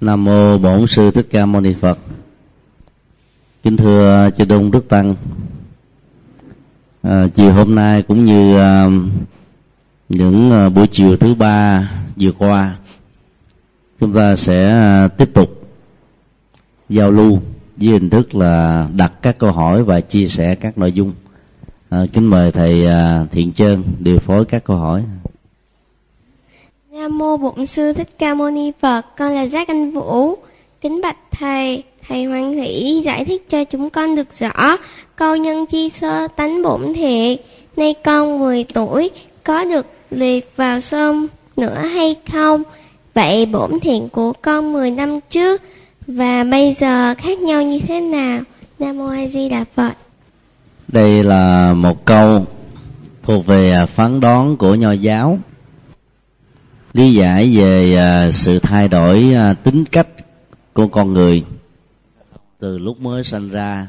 Nam mô Bổn sư Thích Ca Mâu Ni Phật. Kính thưa chư Đông Đức Tăng. À, chiều hôm nay cũng như à, những à, buổi chiều thứ ba vừa qua, chúng ta sẽ à, tiếp tục giao lưu với hình thức là đặt các câu hỏi và chia sẻ các nội dung. À, kính mời thầy à, Thiện Trơn điều phối các câu hỏi. Nam mô Bổn sư Thích Ca Mâu Ni Phật, con là Giác Anh Vũ. Kính bạch thầy, thầy hoan hỷ giải thích cho chúng con được rõ câu nhân chi sơ tánh bổn thiện. Nay con 10 tuổi có được liệt vào sông nữa hay không? Vậy bổn thiện của con 10 năm trước và bây giờ khác nhau như thế nào? Nam mô A Di Đà Phật. Đây là một câu thuộc về phán đoán của nho giáo lý giải về à, sự thay đổi à, tính cách của con người. Từ lúc mới sinh ra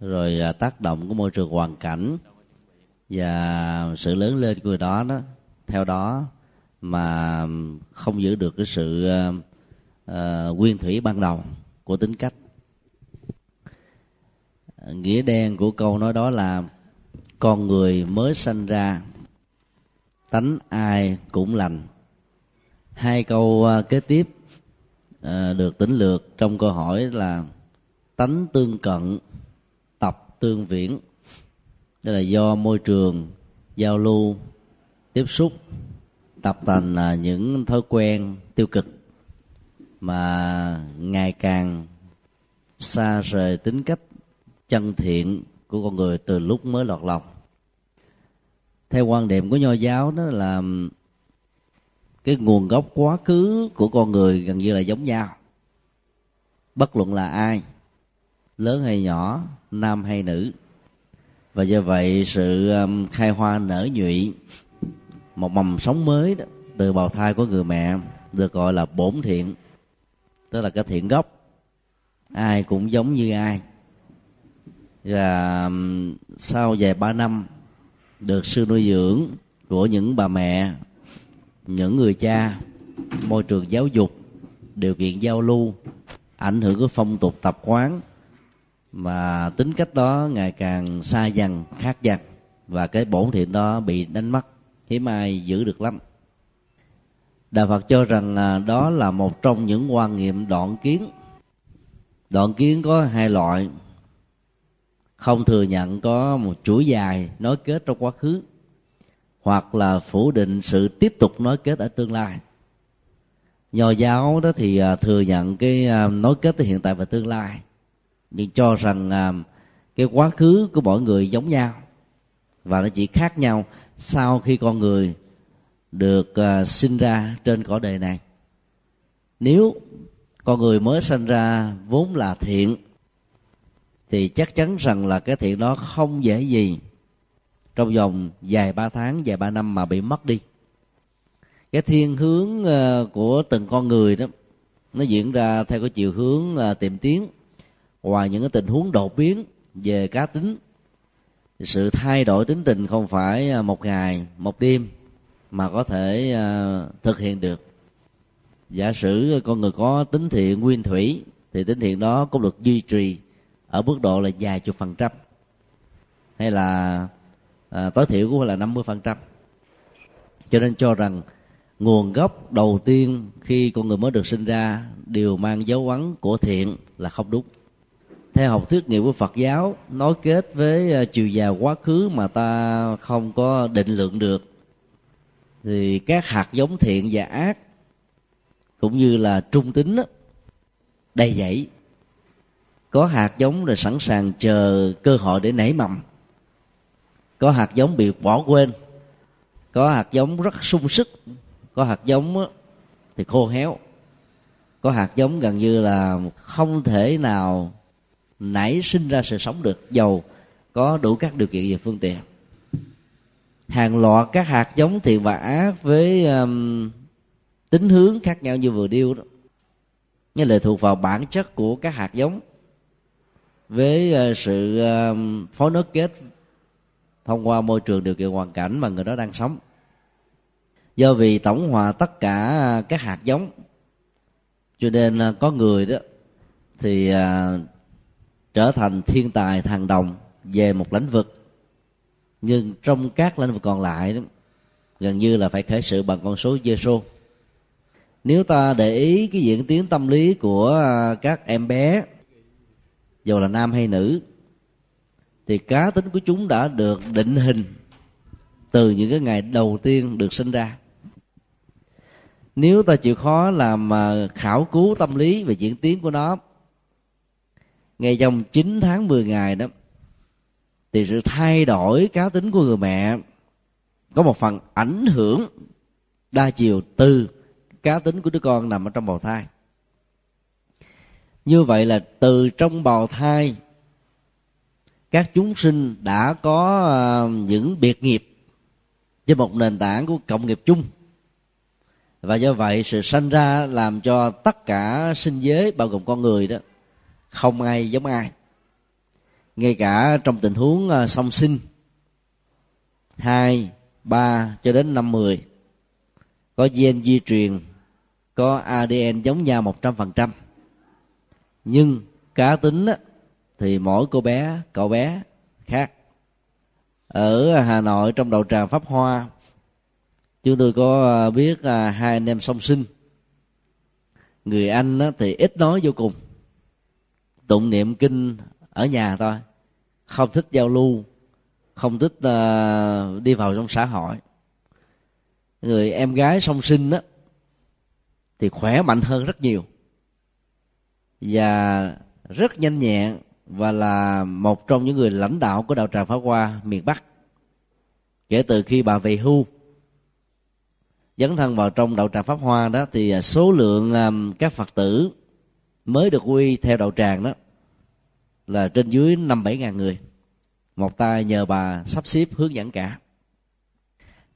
rồi à, tác động của môi trường hoàn cảnh và sự lớn lên của người đó đó theo đó mà không giữ được cái sự uh, nguyên thủy ban đầu của tính cách. Nghĩa đen của câu nói đó là con người mới sinh ra tánh ai cũng lành hai câu à, kế tiếp à, được tính lược trong câu hỏi là tánh tương cận tập tương viễn. Đây là do môi trường giao lưu tiếp xúc tập thành à, những thói quen tiêu cực mà ngày càng xa rời tính cách chân thiện của con người từ lúc mới lọt lòng. Theo quan điểm của nho giáo đó là cái nguồn gốc quá khứ của con người gần như là giống nhau. Bất luận là ai lớn hay nhỏ nam hay nữ. Và do vậy sự um, khai hoa nở nhụy một mầm sống mới đó, từ bào thai của người mẹ được gọi là bổn thiện. Tức là cái thiện gốc. Ai cũng giống như ai. Và um, sau vài ba năm được sư nuôi dưỡng của những bà mẹ những người cha, môi trường giáo dục điều kiện giao lưu, ảnh hưởng của phong tục tập quán mà tính cách đó ngày càng xa dần, khác dần và cái bổn thiện đó bị đánh mất, hiếm ai giữ được lắm. Đạo phật cho rằng à, đó là một trong những quan niệm đoạn kiến. Đoạn kiến có hai loại. Không thừa nhận có một chuỗi dài nối kết trong quá khứ hoặc là phủ định sự tiếp tục nối kết ở tương lai. Nho giáo đó thì à, thừa nhận cái à, nối kết tới hiện tại và tương lai, nhưng cho rằng à, cái quá khứ của mỗi người giống nhau và nó chỉ khác nhau sau khi con người được sinh ra trên cõi đời này. Nếu con người mới sinh ra vốn là thiện, thì chắc chắn rằng là cái thiện đó không dễ gì trong vòng vài ba tháng, vài ba năm mà bị mất đi. Cái thiên hướng ờ, của từng con người đó, nó diễn ra theo cái chiều hướng ờ, tiềm tiến, ngoài những cái tình huống đột biến về cá tính. Sự thay đổi tính tình không phải ờ, một ngày, một đêm mà có thể thực hiện được. Giả sử con người có tính thiện nguyên thủy, thì tính thiện đó cũng được duy trì ở mức độ là vài chục phần trăm. Hay là à, tối thiểu cũng là 50 phần trăm. Cho nên cho rằng nguồn gốc đầu tiên khi con người mới được sinh ra đều mang dấu ấn của thiện là không đúng. Theo học thuyết nghiệp của Phật giáo nối kết với à, chiều dài quá khứ mà ta không có định lượng được thì các hạt giống thiện và ác cũng như là trung tính đó, đầy dẫy. Có hạt giống rồi sẵn sàng chờ cơ hội để nảy mầm có hạt giống bị bỏ quên. Có hạt giống rất sung sức. Có hạt giống thì khô héo. Có hạt giống gần như là không thể nào nảy sinh ra sự sống được dầu có đủ các điều kiện về phương tiện. Hàng loạt các hạt giống thiện và ác với um, tính hướng khác nhau như vừa điêu đó. Như lệ thuộc vào bản chất của các hạt giống. Với uh, sự um, phối nối kết thông qua môi trường điều kiện hoàn cảnh mà người đó đang sống. Do vì tổng hòa tất cả à, các hạt giống. Cho nên à, có người đó thì à, trở thành thiên tài thằng đồng về một lĩnh vực. Nhưng trong các lĩnh vực còn lại đó, gần như là phải khởi sự bằng con số dê xô nếu ta để ý cái diễn tiến tâm lý của à, các em bé dù là nam hay nữ thì cá tính của chúng đã được định hình từ những cái ngày đầu tiên được sinh ra. Nếu ta chịu khó làm à, khảo cứu tâm lý về diễn tiến của nó, ngay trong 9 tháng 10 ngày đó, thì sự thay đổi cá tính của người mẹ có một phần ảnh hưởng đa chiều từ cá tính của đứa con nằm ở trong bào thai. Như vậy là từ trong bào thai các chúng sinh đã có ờ, những biệt nghiệp trên một nền tảng của cộng nghiệp chung. Và do vậy sự sanh ra làm cho tất cả sinh giới, bao gồm con người đó, không ai giống ai. Ngay cả trong tình huống ờ, song sinh, hai, ba cho đến năm mười, có gen di truyền, có ADN giống nhau một trăm phần trăm. Nhưng cá tính thì mỗi cô bé, cậu bé khác. Ở à, Hà Nội trong đầu tràng Pháp Hoa, chúng tôi có à, biết à, hai anh em song sinh. Người anh thì ít nói vô cùng. Tụng niệm kinh ở nhà thôi. Không thích giao lưu, không thích đi vào trong xã hội. Người em gái song sinh á, thì khỏe mạnh hơn rất nhiều. Và rất nhanh nhẹn và là một trong những người lãnh đạo của đạo tràng Pháp Hoa miền Bắc. Kể từ khi bà về hưu, dấn thân vào trong đạo tràng Pháp Hoa đó, thì à, số lượng à, các Phật tử mới được quy theo đạo tràng đó là trên dưới năm bảy ngàn người. Một tay nhờ bà sắp xếp hướng dẫn cả.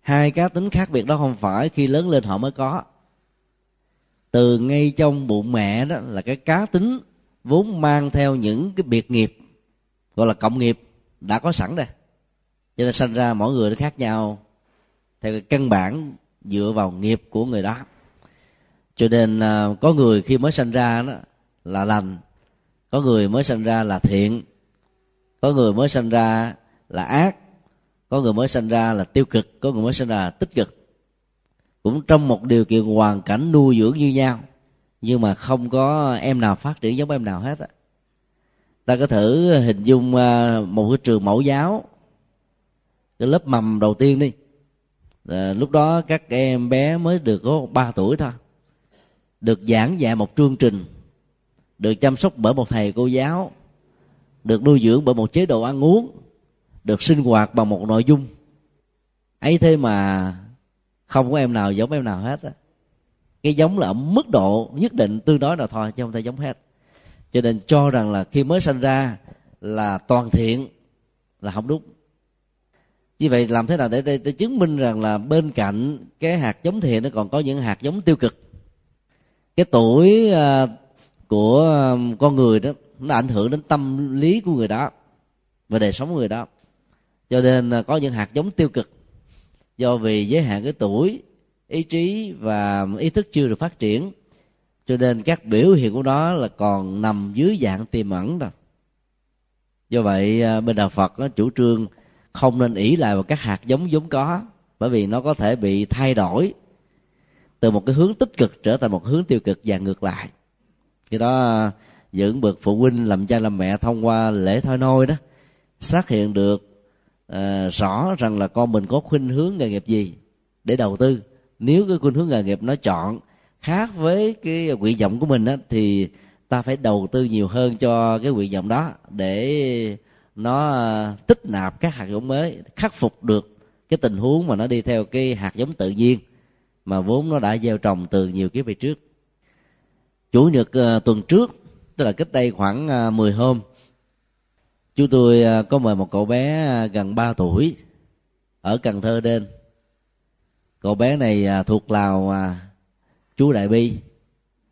Hai cá tính khác biệt đó không phải khi lớn lên họ mới có. Từ ngay trong bụng mẹ đó là cái cá tính vốn mang theo những cái biệt nghiệp, gọi là cộng nghiệp, đã có sẵn đây. Cho nên sinh ra mỗi người nó khác nhau theo cái căn bản dựa vào nghiệp của người đó. Cho nên à, có người khi mới sinh ra đó là lành, có người mới sinh ra là thiện, có người mới sinh ra là ác, có người mới sinh ra là tiêu cực, có người mới sinh ra là tích cực. Cũng trong một điều kiện hoàn cảnh nuôi dưỡng như nhau nhưng mà không có em nào phát triển giống em nào hết á. Ta có thử hình dung à, một cái trường mẫu giáo cái lớp mầm đầu tiên đi. À, lúc đó các em bé mới được có 3 tuổi thôi. Được giảng dạy một chương trình được chăm sóc bởi một thầy cô giáo được nuôi dưỡng bởi một chế độ ăn uống được sinh hoạt bằng một nội dung. Ấy thế mà không có em nào giống em nào hết á cái giống là ở mức độ nhất định tương đối nào thôi chứ không thể giống hết. Cho nên cho rằng là khi mới sinh ra là toàn thiện là không đúng. Như vậy làm thế nào để, để, để chứng minh rằng là bên cạnh cái hạt giống thiện nó còn có những hạt giống tiêu cực? Cái tuổi uh, của um, con người đó nó ảnh hưởng đến tâm lý của người đó và đời sống của người đó. Cho nên à, có những hạt giống tiêu cực. Do vì giới hạn cái tuổi ý trí và ý thức chưa được phát triển. Cho nên các biểu hiện của nó là còn nằm dưới dạng tiềm ẩn rồi do vậy à, bên đạo phật nó chủ trương không nên ỷ lại vào các hạt giống vốn có bởi vì nó có thể bị thay đổi từ một cái hướng tích cực trở thành một hướng tiêu cực và ngược lại. Khi đó à, những bậc phụ huynh làm cha làm mẹ thông qua lễ thôi nôi đó xác hiện được uh, rõ rằng là con mình có khuynh hướng nghề nghiệp gì để đầu tư nếu cái khuynh hướng nghề nghiệp nó chọn khác với cái nguyện vọng của mình á, thì ta phải đầu tư nhiều hơn cho cái nguyện vọng đó để nó ờ, tích nạp các hạt giống mới khắc phục được cái tình huống mà nó đi theo cái hạt giống tự nhiên mà vốn nó đã gieo trồng từ nhiều kiếp về trước. Chủ nhật uh, tuần trước tức là cách đây khoảng ờ, uh, 10 hôm chúng tôi uh, có mời một cậu bé uh, gần 3 tuổi ở cần thơ đến cậu bé này à, thuộc lào à, chú đại bi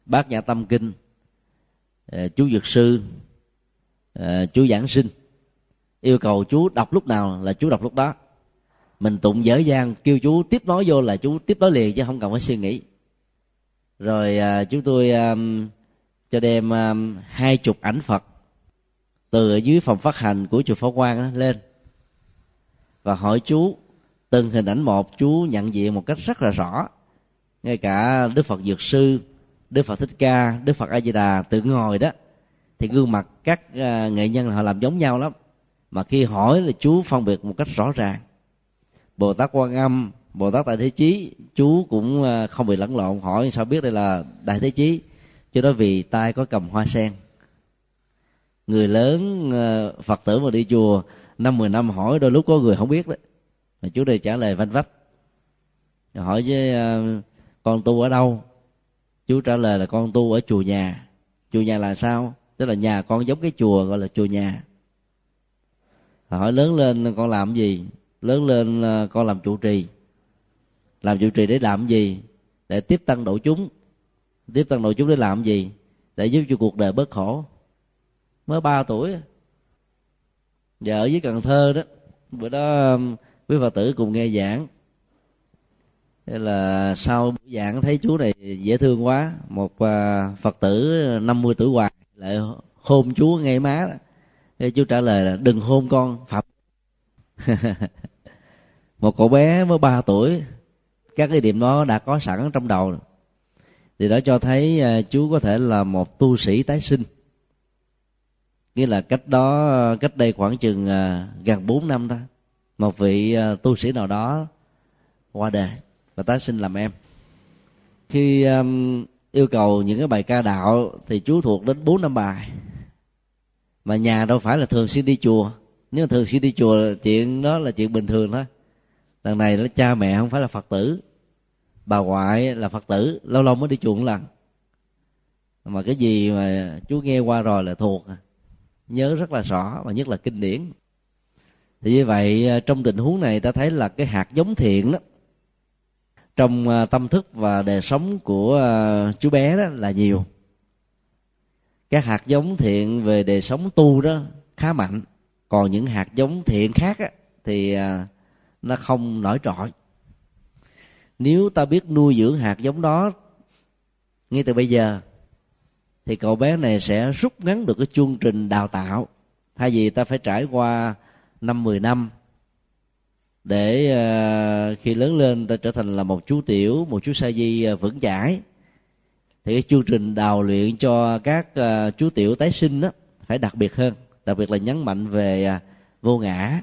bác nhã tâm kinh à, chú dược sư chú giảng sinh. Yêu cầu chú đọc lúc nào là chú đọc lúc đó. Mình tụng dở dang kêu chú tiếp nói vô là chú tiếp nói liền chứ không cần phải suy nghĩ. Rồi à, chúng tôi à, cho đem à, hai chục ảnh phật từ ở dưới phòng phát hành của chùa phó Quang lên và hỏi chú từng hình ảnh một chú nhận diện một cách rất là rõ. Ngay cả Đức Phật Dược Sư, Đức Phật Thích Ca, Đức Phật A Di Đà tự ngồi đó, thì gương mặt các à, nghệ nhân họ làm giống nhau lắm. Mà khi hỏi là chú phân biệt một cách rõ ràng. Bồ Tát Quan Âm, Bồ Tát Đại Thế Chí chú cũng à, không bị lẫn lộn, hỏi sao biết đây là Đại Thế Chí. Cho đó vì tay có cầm hoa sen. Người lớn à, Phật tử mà đi chùa năm mười năm hỏi, đôi lúc có người không biết đấy mà chú đây trả lời vanh vách. Hỏi với uh, con tu ở đâu? Chú trả lời là con tu ở chùa nhà. Chùa nhà là sao? Tức là nhà con giống cái chùa gọi là chùa nhà. Hỏi lớn lên con làm gì? Lớn lên ờ, con làm trụ trì. Làm trụ trì để làm gì? Để tiếp tăng độ chúng. Tiếp tăng độ chúng để làm gì? Để giúp cho cuộc đời bớt khổ. Mới ba tuổi và ở dưới cần thơ đó. Bữa đó quý phật tử cùng nghe giảng. Thế là sau buổi giảng thấy chú này dễ thương quá. Một à, phật tử 50 tuổi hoài lại hôn chú ngay má đó. Thế chú trả lời là, đừng hôn con phạm một cậu bé mới 3 tuổi, các cái điểm đó đã có sẵn trong đầu. Thì đó cho thấy à, chú có thể là một tu sĩ tái sinh. Nghĩa là cách đó, cách đây khoảng chừng à, gần 4 năm đó một vị ờ, tu sĩ nào đó qua đời và tái sinh làm em. Khi um, yêu cầu những cái bài ca đạo thì chú thuộc đến bốn năm bài. Mà nhà đâu phải là thường xuyên đi chùa. Nếu mà thường xuyên đi chùa chuyện đó là chuyện bình thường thôi. Lần này là cha mẹ không phải là phật tử. Bà ngoại là phật tử lâu lâu mới đi chùa một lần. Mà cái gì mà chú nghe qua rồi là thuộc. Nhớ rất là rõ và nhất là kinh điển thì như vậy ờ, trong tình huống này ta thấy là cái hạt giống thiện đó trong ờ, tâm thức và đời sống của ờ, chú bé đó là nhiều. Các hạt giống thiện về đời sống tu đó khá mạnh. Còn những hạt giống thiện khác á, thì nó không nổi trội. Nếu ta biết nuôi dưỡng hạt giống đó ngay từ bây giờ thì cậu bé này sẽ rút ngắn được cái chương trình đào tạo. Thay vì ta phải trải qua năm mười năm. Để uh, khi lớn lên ta trở thành là một chú tiểu một chú sa di uh, vững chãi. Thì cái chương trình đào luyện cho các uh, chú tiểu tái sinh đó phải đặc biệt hơn. Đặc biệt là nhấn mạnh về uh, vô ngã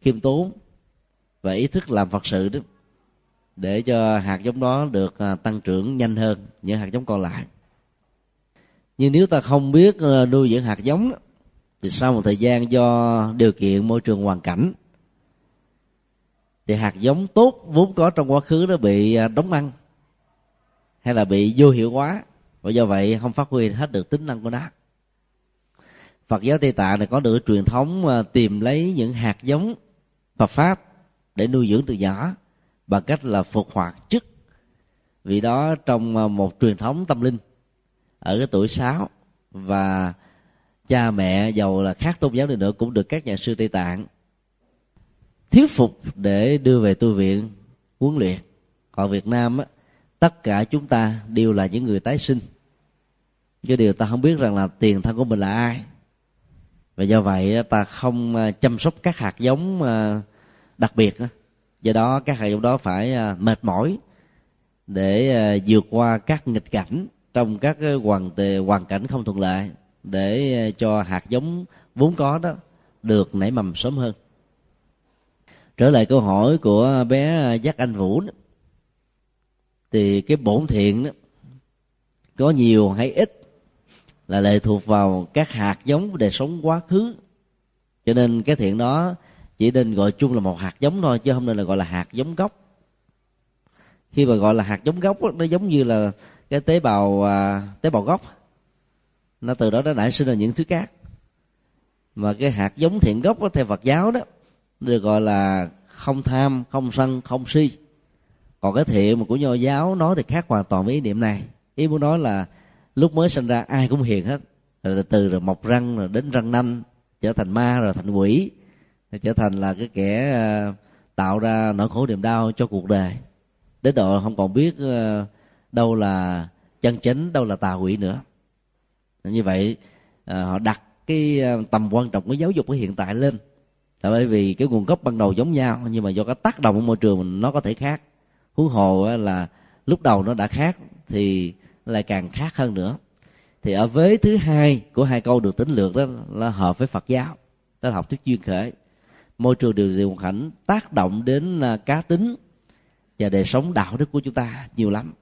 khiêm tốn và ý thức làm phật sự đó để cho hạt giống đó được uh, tăng trưởng nhanh hơn những hạt giống còn lại. Nhưng nếu ta không biết uh, nuôi dưỡng hạt giống đó, thì sau một thời gian do điều kiện môi trường hoàn cảnh, thì hạt giống tốt vốn có trong quá khứ nó bị à, đóng băng hay là bị vô hiệu hóa. Và do vậy không phát huy hết được tính năng của nó. Phật giáo Tây Tạng này có được truyền thống à, tìm lấy những hạt giống Phật pháp để nuôi dưỡng từ nhỏ bằng cách là phục hoạt chức. Vì đó trong à, một truyền thống tâm linh ở cái tuổi sáu và cha mẹ giàu là khác tôn giáo đi nữa cũng được các nhà sư Tây Tạng thuyết phục để đưa về tu viện huấn luyện. Còn việt nam á, tất cả chúng ta đều là những người tái sinh. Cái điều ta không biết rằng là tiền thân của mình là ai. Và do vậy ta không à, chăm sóc các hạt giống à, đặc biệt do đó các hạt giống đó phải à, mệt mỏi để vượt qua các nghịch cảnh trong các hoàn hoàn cảnh không thuận lợi để ờ, cho hạt giống vốn có đó được nảy mầm sớm hơn. Trở lại câu hỏi của bé giác anh vũ đó, thì cái bổn thiện đó có nhiều hay ít là lệ thuộc vào các hạt giống đời sống quá khứ. Cho nên cái thiện đó chỉ nên gọi chung là một hạt giống thôi chứ không nên là gọi là hạt giống gốc. Khi mà gọi là hạt giống gốc đó, nó giống như là cái tế bào à, tế bào gốc nó từ đó nó nảy sinh ra những thứ khác. Mà cái hạt giống thiện gốc đó, theo Phật giáo đó được gọi là không tham không sân không si. Còn cái thiện mà của nho giáo nói thì khác hoàn toàn với ý niệm này. Ý muốn nói là lúc mới sinh ra ai cũng hiền hết. Rồi từ rồi mọc răng rồi đến răng nanh trở thành ma rồi thành quỷ. Rồi trở thành là cái kẻ ờ, tạo ra nỗi khổ niềm đau cho cuộc đời. Đến độ không còn biết ờ, đâu là chân chánh đâu là tà quỷ nữa như vậy ờ, họ đặt cái ờ, tầm quan trọng của giáo dục ở hiện tại lên. Tại bởi vì cái nguồn gốc ban đầu giống nhau, nhưng mà do cái tác động của môi trường nó có thể khác. Huống hồ là lúc đầu nó đã khác thì lại càng khác hơn nữa. Thì ở vế thứ hai của hai câu được tính lược đó là hợp với phật giáo, đó là học thuyết duyên khởi. Môi trường điều điều cảnh tác động đến à, cá tính và đời sống đạo đức của chúng ta nhiều lắm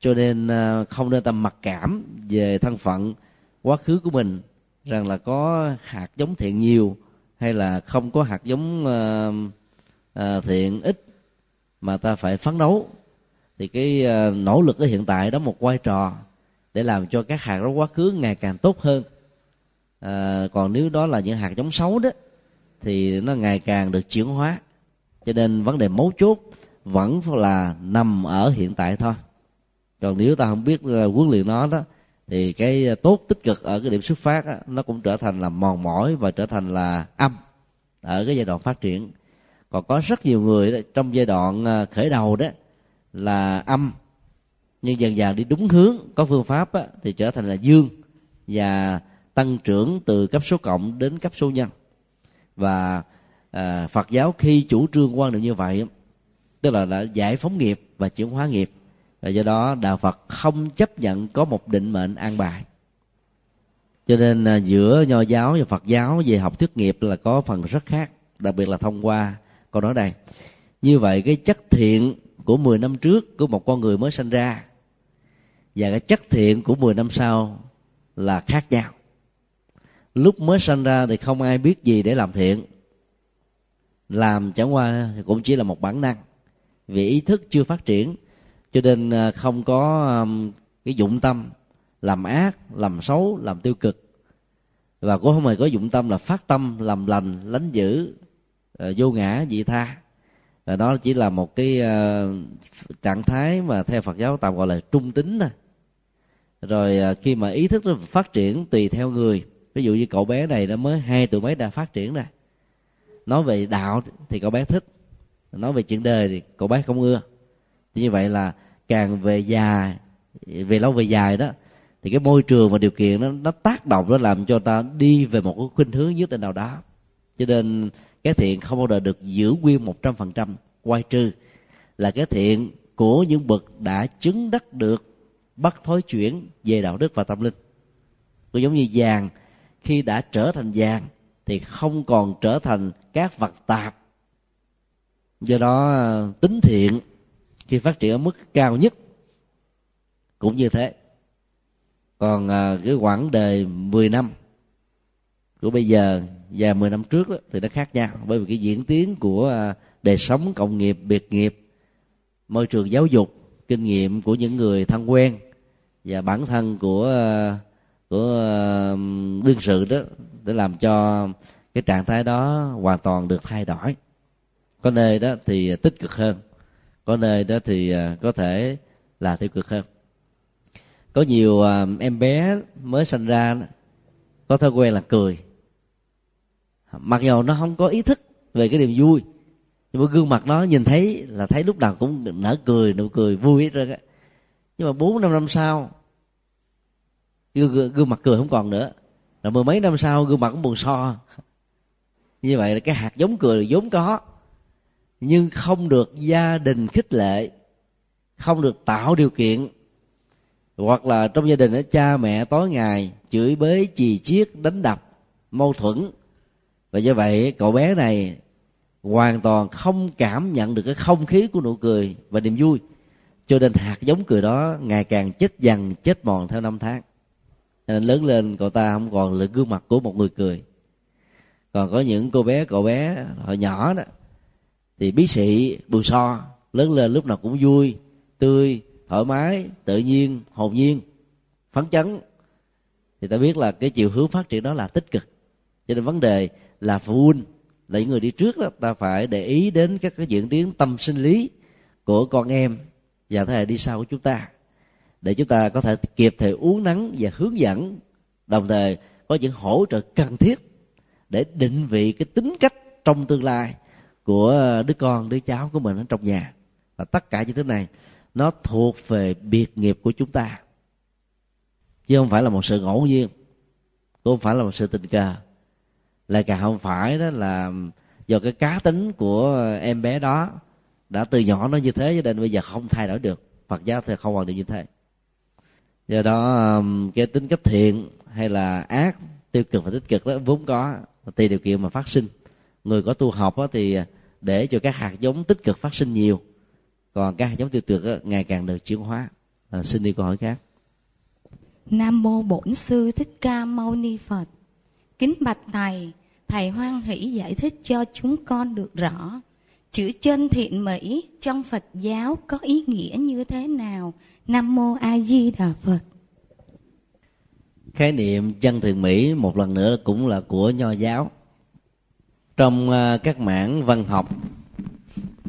cho nên à, không nên tâm mặc cảm về thân phận quá khứ của mình rằng là có hạt giống thiện nhiều hay là không có hạt giống uh, uh, thiện ít mà ta phải phấn đấu. Thì cái uh, nỗ lực ở hiện tại đó một vai trò để làm cho các hạt giống quá khứ ngày càng tốt hơn. Uh, còn nếu đó là những hạt giống xấu đó thì nó ngày càng được chuyển hóa. Cho nên vấn đề mấu chốt vẫn là nằm ở hiện tại thôi còn nếu ta không biết ờ, huấn luyện nó đó thì cái ờ, tốt tích cực ở cái điểm xuất phát đó, nó cũng trở thành là mòn mỏi và trở thành là âm ở cái giai đoạn phát triển. Còn có rất nhiều người đó, trong giai đoạn ờ, khởi đầu đó là âm nhưng dần dần đi đúng hướng có phương pháp đó, thì trở thành là dương và tăng trưởng từ cấp số cộng đến cấp số nhân. Và à, Phật giáo khi chủ trương quan niệm như vậy tức là đã giải phóng nghiệp và chuyển hóa nghiệp và do đó đạo phật không chấp nhận có một định mệnh an bài. Cho nên à, giữa nho giáo và phật giáo về học thuyết nghiệp là có phần rất khác, đặc biệt là thông qua câu nói đây như vậy, cái chất thiện của 10 năm trước của một con người mới sinh ra và cái chất thiện của 10 năm sau là khác nhau. Lúc mới sinh ra thì không ai biết gì để làm thiện. Làm chẳng qua cũng chỉ là một bản năng, vì ý thức chưa phát triển cho nên à, không có cái dụng tâm làm ác, làm xấu, làm tiêu cực. Và cũng không hề có dụng tâm là phát tâm, làm lành, lánh dữ à, vô ngã dị tha. Và đó chỉ là một cái à, trạng thái mà theo Phật giáo tạm gọi là trung tính thôi. Rồi khi mà ý thức nó phát triển tùy theo người, ví dụ như cậu bé này nó mới hai tuổi mấy đã phát triển rồi. Nói về đạo thì cậu bé thích, nói về chuyện đời thì cậu bé không ưa. Như vậy là càng về dài, về lâu về dài đó, thì cái môi trường và điều kiện nó nó tác động, nó làm cho ta đi về một cái khuynh hướng nhất định nào đó. Cho nên cái thiện không bao giờ được giữ nguyên một trăm phần trăm, quay trừ là cái thiện của những bậc đã chứng đắc được, bắt thối chuyển về đạo đức và tâm linh. Cũng giống như vàng, khi đã trở thành vàng thì không còn trở thành các vật tạp. Do đó, tính thiện khi phát triển ở mức cao nhất. Cũng như thế. Còn à, cái quãng đời 10 năm của bây giờ và 10 năm trước đó, thì nó khác nhau bởi vì cái diễn tiến của à, đời sống cộng nghiệp biệt nghiệp môi trường giáo dục kinh nghiệm của những người thân quen và bản thân của à, của đương sự đó để làm cho cái trạng thái đó hoàn toàn được thay đổi. Có nơi đó thì tích cực hơn có nơi đó thì à, có thể là tiêu cực hơn. Có nhiều à, em bé mới sinh ra có thói quen là cười. Mặc dù nó không có ý thức về cái niềm vui nhưng mà gương mặt nó nhìn thấy là thấy lúc nào cũng nở cười nụ cười vui hết rồi. nhưng mà bốn năm năm sau gương, gương mặt cười không còn nữa. Rồi mười mấy năm sau gương mặt cũng buồn so. Như vậy là cái hạt giống cười vốn có nhưng không được gia đình khích lệ không được tạo điều kiện. Hoặc là trong gia đình đó, cha mẹ tối ngày chửi bới chì chiết đánh đập mâu thuẫn. Và do vậy cậu bé này hoàn toàn không cảm nhận được cái không khí của nụ cười và niềm vui. Cho nên hạt giống cười đó ngày càng chết dần chết mòn theo năm tháng. Nên lớn lên cậu ta không còn là gương mặt của một người cười. Còn có những cô bé cậu bé họ nhỏ đó thì bí sĩ bùi so lớn lên lúc nào cũng vui, tươi, thoải mái, tự nhiên, hồn nhiên, phấn chấn. Thì ta biết là cái chiều hướng phát triển đó là tích cực. Cho nên vấn đề là phụ huynh là những người đi trước đó, ta phải để ý đến các cái diễn tiến tâm sinh lý của con em và thế hệ đi sau của chúng ta. Để chúng ta có thể kịp thời uống nắng và hướng dẫn, đồng thời có những hỗ trợ cần thiết để định vị cái tính cách trong tương lai của ờ, đứa con, đứa cháu của mình ở trong nhà. Và tất cả những thứ này, nó thuộc về biệt nghiệp của chúng ta. Chứ không phải là một sự ngẫu nhiên, cũng không phải là một sự tình cờ. Lại càng không phải đó là do cái cá tính của em bé đó đã từ nhỏ nó như thế, cho nên bây giờ không thay đổi được. Phật giáo thì không còn được như thế. Do đó cái tính cách thiện hay là ác, tiêu cực và tích cực đó vốn có tùy điều kiện mà phát sinh. Người có tu học thì để cho các hạt giống tích cực phát sinh nhiều. Còn các hạt giống tiêu cực ngày càng được chuyển hóa. À, xin đi câu hỏi khác. Nam mô bổn sư thích ca mâu ni phật. Kính bạch thầy thầy hoan hỷ giải thích cho chúng con được rõ chữ chân thiện mỹ trong phật giáo có ý nghĩa như thế nào? Nam mô a di đà phật. Khái niệm chân thiện mỹ một lần nữa cũng là của nho giáo trong ờ, các mảng văn học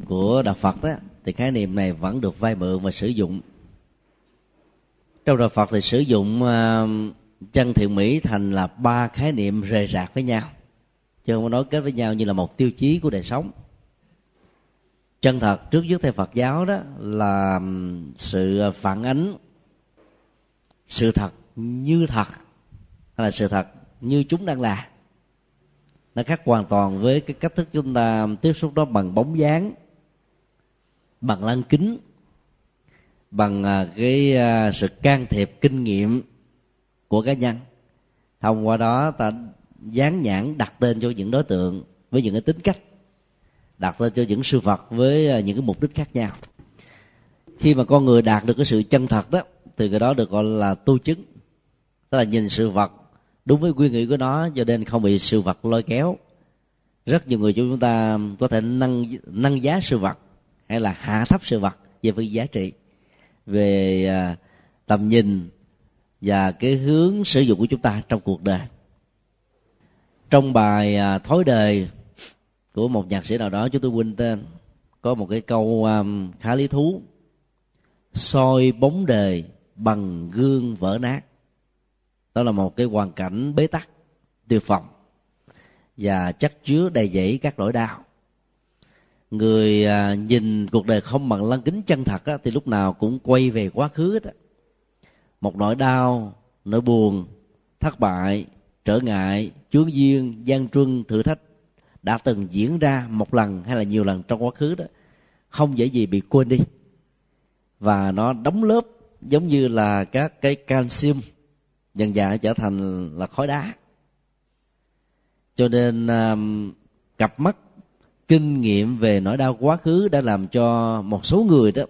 của đạo phật đó thì khái niệm này vẫn được vay mượn và sử dụng. Trong đạo phật thì sử dụng ờ, chân thiện mỹ thành là ba khái niệm rời rạc với nhau, chứ không có nói kết với nhau như là một tiêu chí của đời sống. Chân thật trước nhất theo phật giáo đó là sự phản ánh sự thật như thật, hay là sự thật như chúng đang là nó khác hoàn toàn với cái cách thức chúng ta tiếp xúc đó bằng bóng dáng, bằng lăng kính, bằng à, cái à, sự can thiệp kinh nghiệm của cá nhân. Thông qua đó ta dán nhãn đặt tên cho những đối tượng với những cái tính cách, đặt tên cho những sự vật với à, những cái mục đích khác nhau. Khi mà con người đạt được cái sự chân thật đó, thì cái đó được gọi là tu chứng. Tức là nhìn sự vật đúng với quy nghĩ của nó cho nên không bị sự vật lôi kéo. Rất nhiều người chúng ta có thể nâng nâng giá sự vật hay là hạ thấp sự vật về phương giá trị về à, tầm nhìn và cái hướng sử dụng của chúng ta trong cuộc đời. Trong bài à, thối đời của một nhạc sĩ nào đó chúng tôi quên tên có một cái câu um, khá lý thú. Soi bóng đời bằng gương vỡ nát đó là một cái hoàn cảnh bế tắc tuyệt vọng. Và chất chứa đầy dẫy các nỗi đau. Người à, nhìn cuộc đời không bằng lăng kính chân thật á, thì lúc nào cũng quay về quá khứ hết á. một nỗi đau nỗi buồn thất bại trở ngại chướng duyên gian truân thử thách đã từng diễn ra một lần hay là nhiều lần trong quá khứ đó không dễ gì bị quên đi. Và nó đóng lớp giống như là các cái calcium dần dần trở thành là khói đá. Cho nên um, cặp mắt kinh nghiệm về nỗi đau quá khứ đã làm cho một số người đó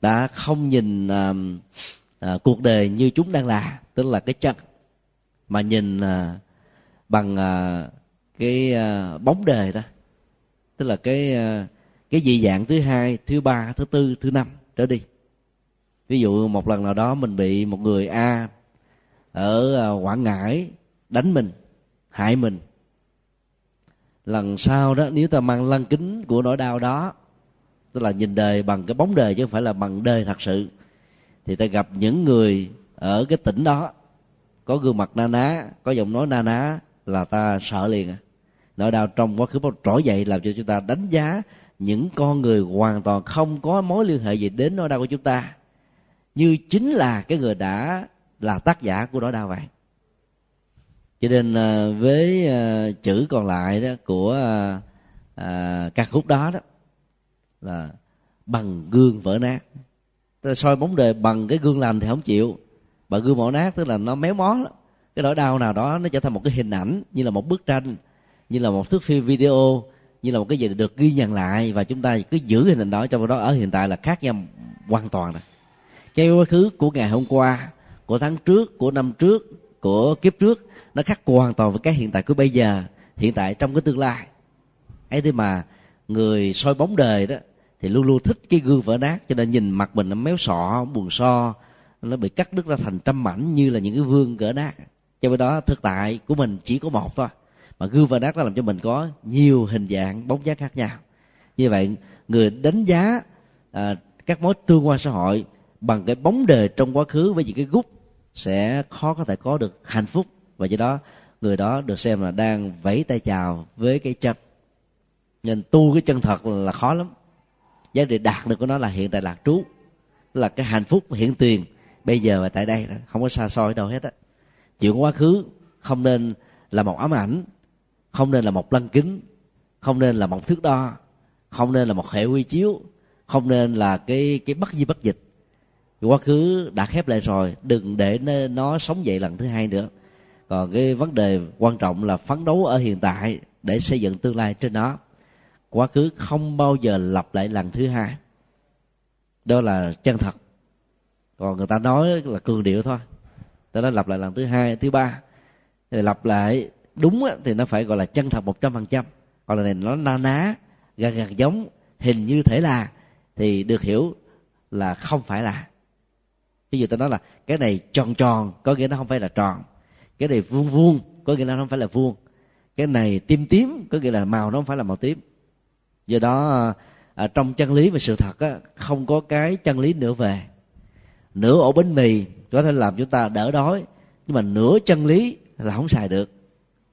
đã không nhìn um, uh, cuộc đời như chúng đang là tức là cái chân mà nhìn uh, bằng uh, cái uh, bóng đời đó. Tức là cái uh, cái dị dạng thứ hai thứ ba thứ tư thứ năm trở đi. Ví dụ một lần nào đó mình bị một người a ở ờ, quảng ngãi, đánh mình, hại mình. Lần sau đó, nếu ta mang lăng kính của nỗi đau đó, tức là nhìn đời bằng cái bóng đời chứ không phải là bằng đời thật sự, thì ta gặp những người ở cái tỉnh đó, có gương mặt na ná, có giọng nói na ná là ta sợ liền à. Nỗi đau trong quá khứ bao trỗi dậy làm cho chúng ta đánh giá những con người hoàn toàn không có mối liên hệ gì đến nỗi đau của chúng ta. Như chính là cái người đã là tác giả của nỗi đau vậy cho nên ờ, với ờ, chữ còn lại đó của à, à, ca khúc đó đó là bằng gương vỡ nát. Ta soi bóng đời bằng cái gương lành thì không chịu bằng gương vỡ nát tức là nó méo mó lắm. Cái nỗi đau nào đó nó trở thành một cái hình ảnh như là một bức tranh như là một thước phim video như là một cái gì được ghi nhận lại và chúng ta cứ giữ hình ảnh đó trong đó. Ở hiện tại là khác nhau hoàn toàn rồi. Cái quá khứ của ngày hôm qua của tháng trước của năm trước của kiếp trước nó khác hoàn toàn với cái hiện tại của bây giờ hiện tại trong cái tương lai. Ấy thế mà người soi bóng đời đó thì luôn luôn thích cái gương vỡ nát cho nên nhìn mặt mình nó méo sọ buồn so nó bị cắt đứt ra thành trăm mảnh như là những cái vương gỡ nát. Cho nên đó thực tại của mình chỉ có một thôi mà gương vỡ nát nó làm cho mình có nhiều hình dạng bóng dáng khác nhau. Như vậy người đánh giá à, các mối tương quan xã hội bằng cái bóng đời trong quá khứ với những cái gút sẽ khó có thể có được hạnh phúc. Và do đó, người đó được xem là đang vẫy tay chào với cái chân. Nên tu cái chân thật là khó lắm. Giá trị đạt được của nó là hiện tại lạc trú, là cái hạnh phúc hiện tiền bây giờ và tại đây đó. Không có xa xôi đâu hết á. Chuyện quá khứ không nên là một ám ảnh, không nên là một lăng kính, không nên là một thước đo, không nên là một hệ quy chiếu, không nên là cái cái bất di bất dịch quá khứ đã khép lại rồi, đừng để nó sống dậy lần thứ hai nữa. Còn cái vấn đề quan trọng là phấn đấu ở hiện tại để xây dựng tương lai trên nó. Quá khứ không bao giờ lặp lại lần thứ hai. Đó là chân thật. Còn người ta nói là cường điệu thôi. Ta nói lặp lại lần thứ hai, thứ ba. Thì lặp lại đúng thì nó phải gọi là chân thật một trăm phần trăm. Còn là này nó na ná gần gần giống, hình như thể là, thì được hiểu là không phải là ví dụ ta nói là cái này tròn tròn có nghĩa nó không phải là tròn. Cái này vuông vuông có nghĩa là nó không phải là vuông. Cái này tím tím có nghĩa là màu nó không phải là màu tím. Do đó à, trong chân lý và sự thật á, không có cái chân lý nửa về. Nửa ổ bánh mì có thể làm chúng ta đỡ đói nhưng mà nửa chân lý là không xài được.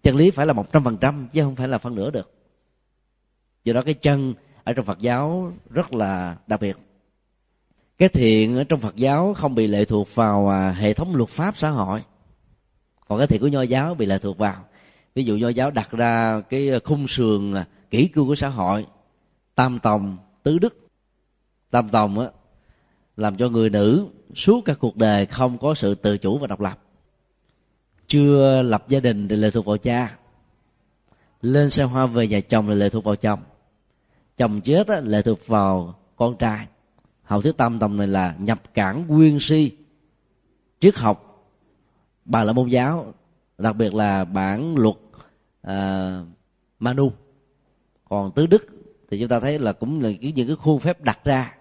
Chân lý phải là một trăm phần trăm chứ không phải là phân nửa được. Do đó cái chân ở trong phật giáo rất là đặc biệt cái thiện ở trong phật giáo không bị lệ thuộc vào à, hệ thống luật pháp xã hội. Còn cái thiện của nho giáo bị lệ thuộc vào. Ví dụ nho giáo đặt ra cái khung sườn à, kỹ cương của xã hội tam tòng tứ đức. Tam tòng á làm cho người nữ suốt cả cuộc đời không có sự tự chủ và độc lập. Chưa lập gia đình thì lệ thuộc vào cha. Lên xe hoa về nhà chồng là lệ thuộc vào chồng. Chồng chết á, lệ thuộc vào con trai học thứ tam tầm này là nhập cản nguyên si. Triết học bà là môn giáo đặc biệt là bản luật uh, manu. Còn tứ đức thì chúng ta thấy là cũng là những cái khuôn phép đặt ra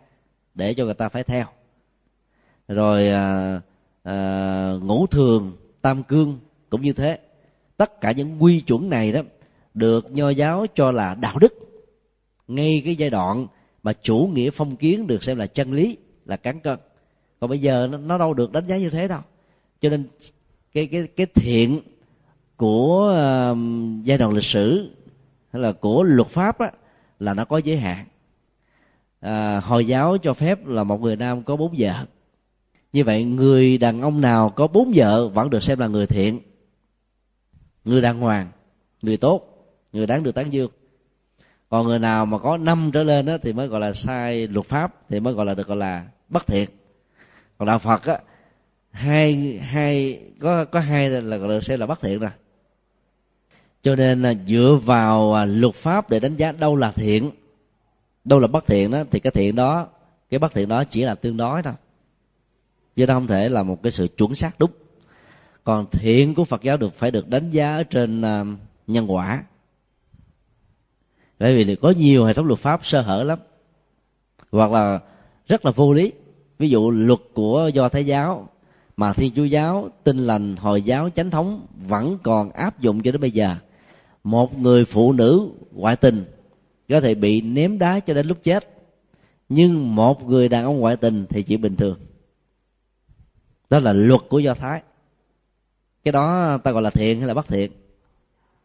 để cho người ta phải theo. Rồi à, à, ngũ thường tam cương cũng như thế. Tất cả những quy chuẩn này đó được nho giáo cho là đạo đức. Ngay cái giai đoạn mà chủ nghĩa phong kiến được xem là chân lý là cán cân. Còn bây giờ nó, nó đâu được đánh giá như thế đâu. Cho nên cái cái cái thiện của uh, giai đoạn lịch sử hay là của luật pháp á, là nó có giới hạn. À, hồi giáo cho phép là một người nam có bốn vợ. Như vậy người đàn ông nào có bốn vợ vẫn được xem là người thiện người đàng hoàng người tốt người đáng được tán dương còn người nào mà có năm trở lên đó, thì mới gọi là sai luật pháp thì mới gọi là được gọi là bất thiện còn đạo phật á hai hai có có hai là gọi là sẽ là bất thiện rồi. Cho nên là dựa vào à, luật pháp để đánh giá đâu là thiện đâu là bất thiện đó thì cái thiện đó cái bất thiện đó chỉ là tương đối thôi. Chứ nó không thể là một cái sự chuẩn xác đúng. Còn thiện của phật giáo được phải được đánh giá ở trên uh, nhân quả bởi vì có nhiều hệ thống luật pháp sơ hở lắm. Hoặc là rất là vô lý. Ví dụ luật của do thái giáo, mà thiên chúa giáo, tin lành, hồi giáo, chánh thống vẫn còn áp dụng cho đến bây giờ. Một người phụ nữ ngoại tình có thể bị ném đá cho đến lúc chết. Nhưng một người đàn ông ngoại tình thì chỉ bình thường. Đó là luật của do thái. Cái đó ta gọi là thiện hay là bất thiện?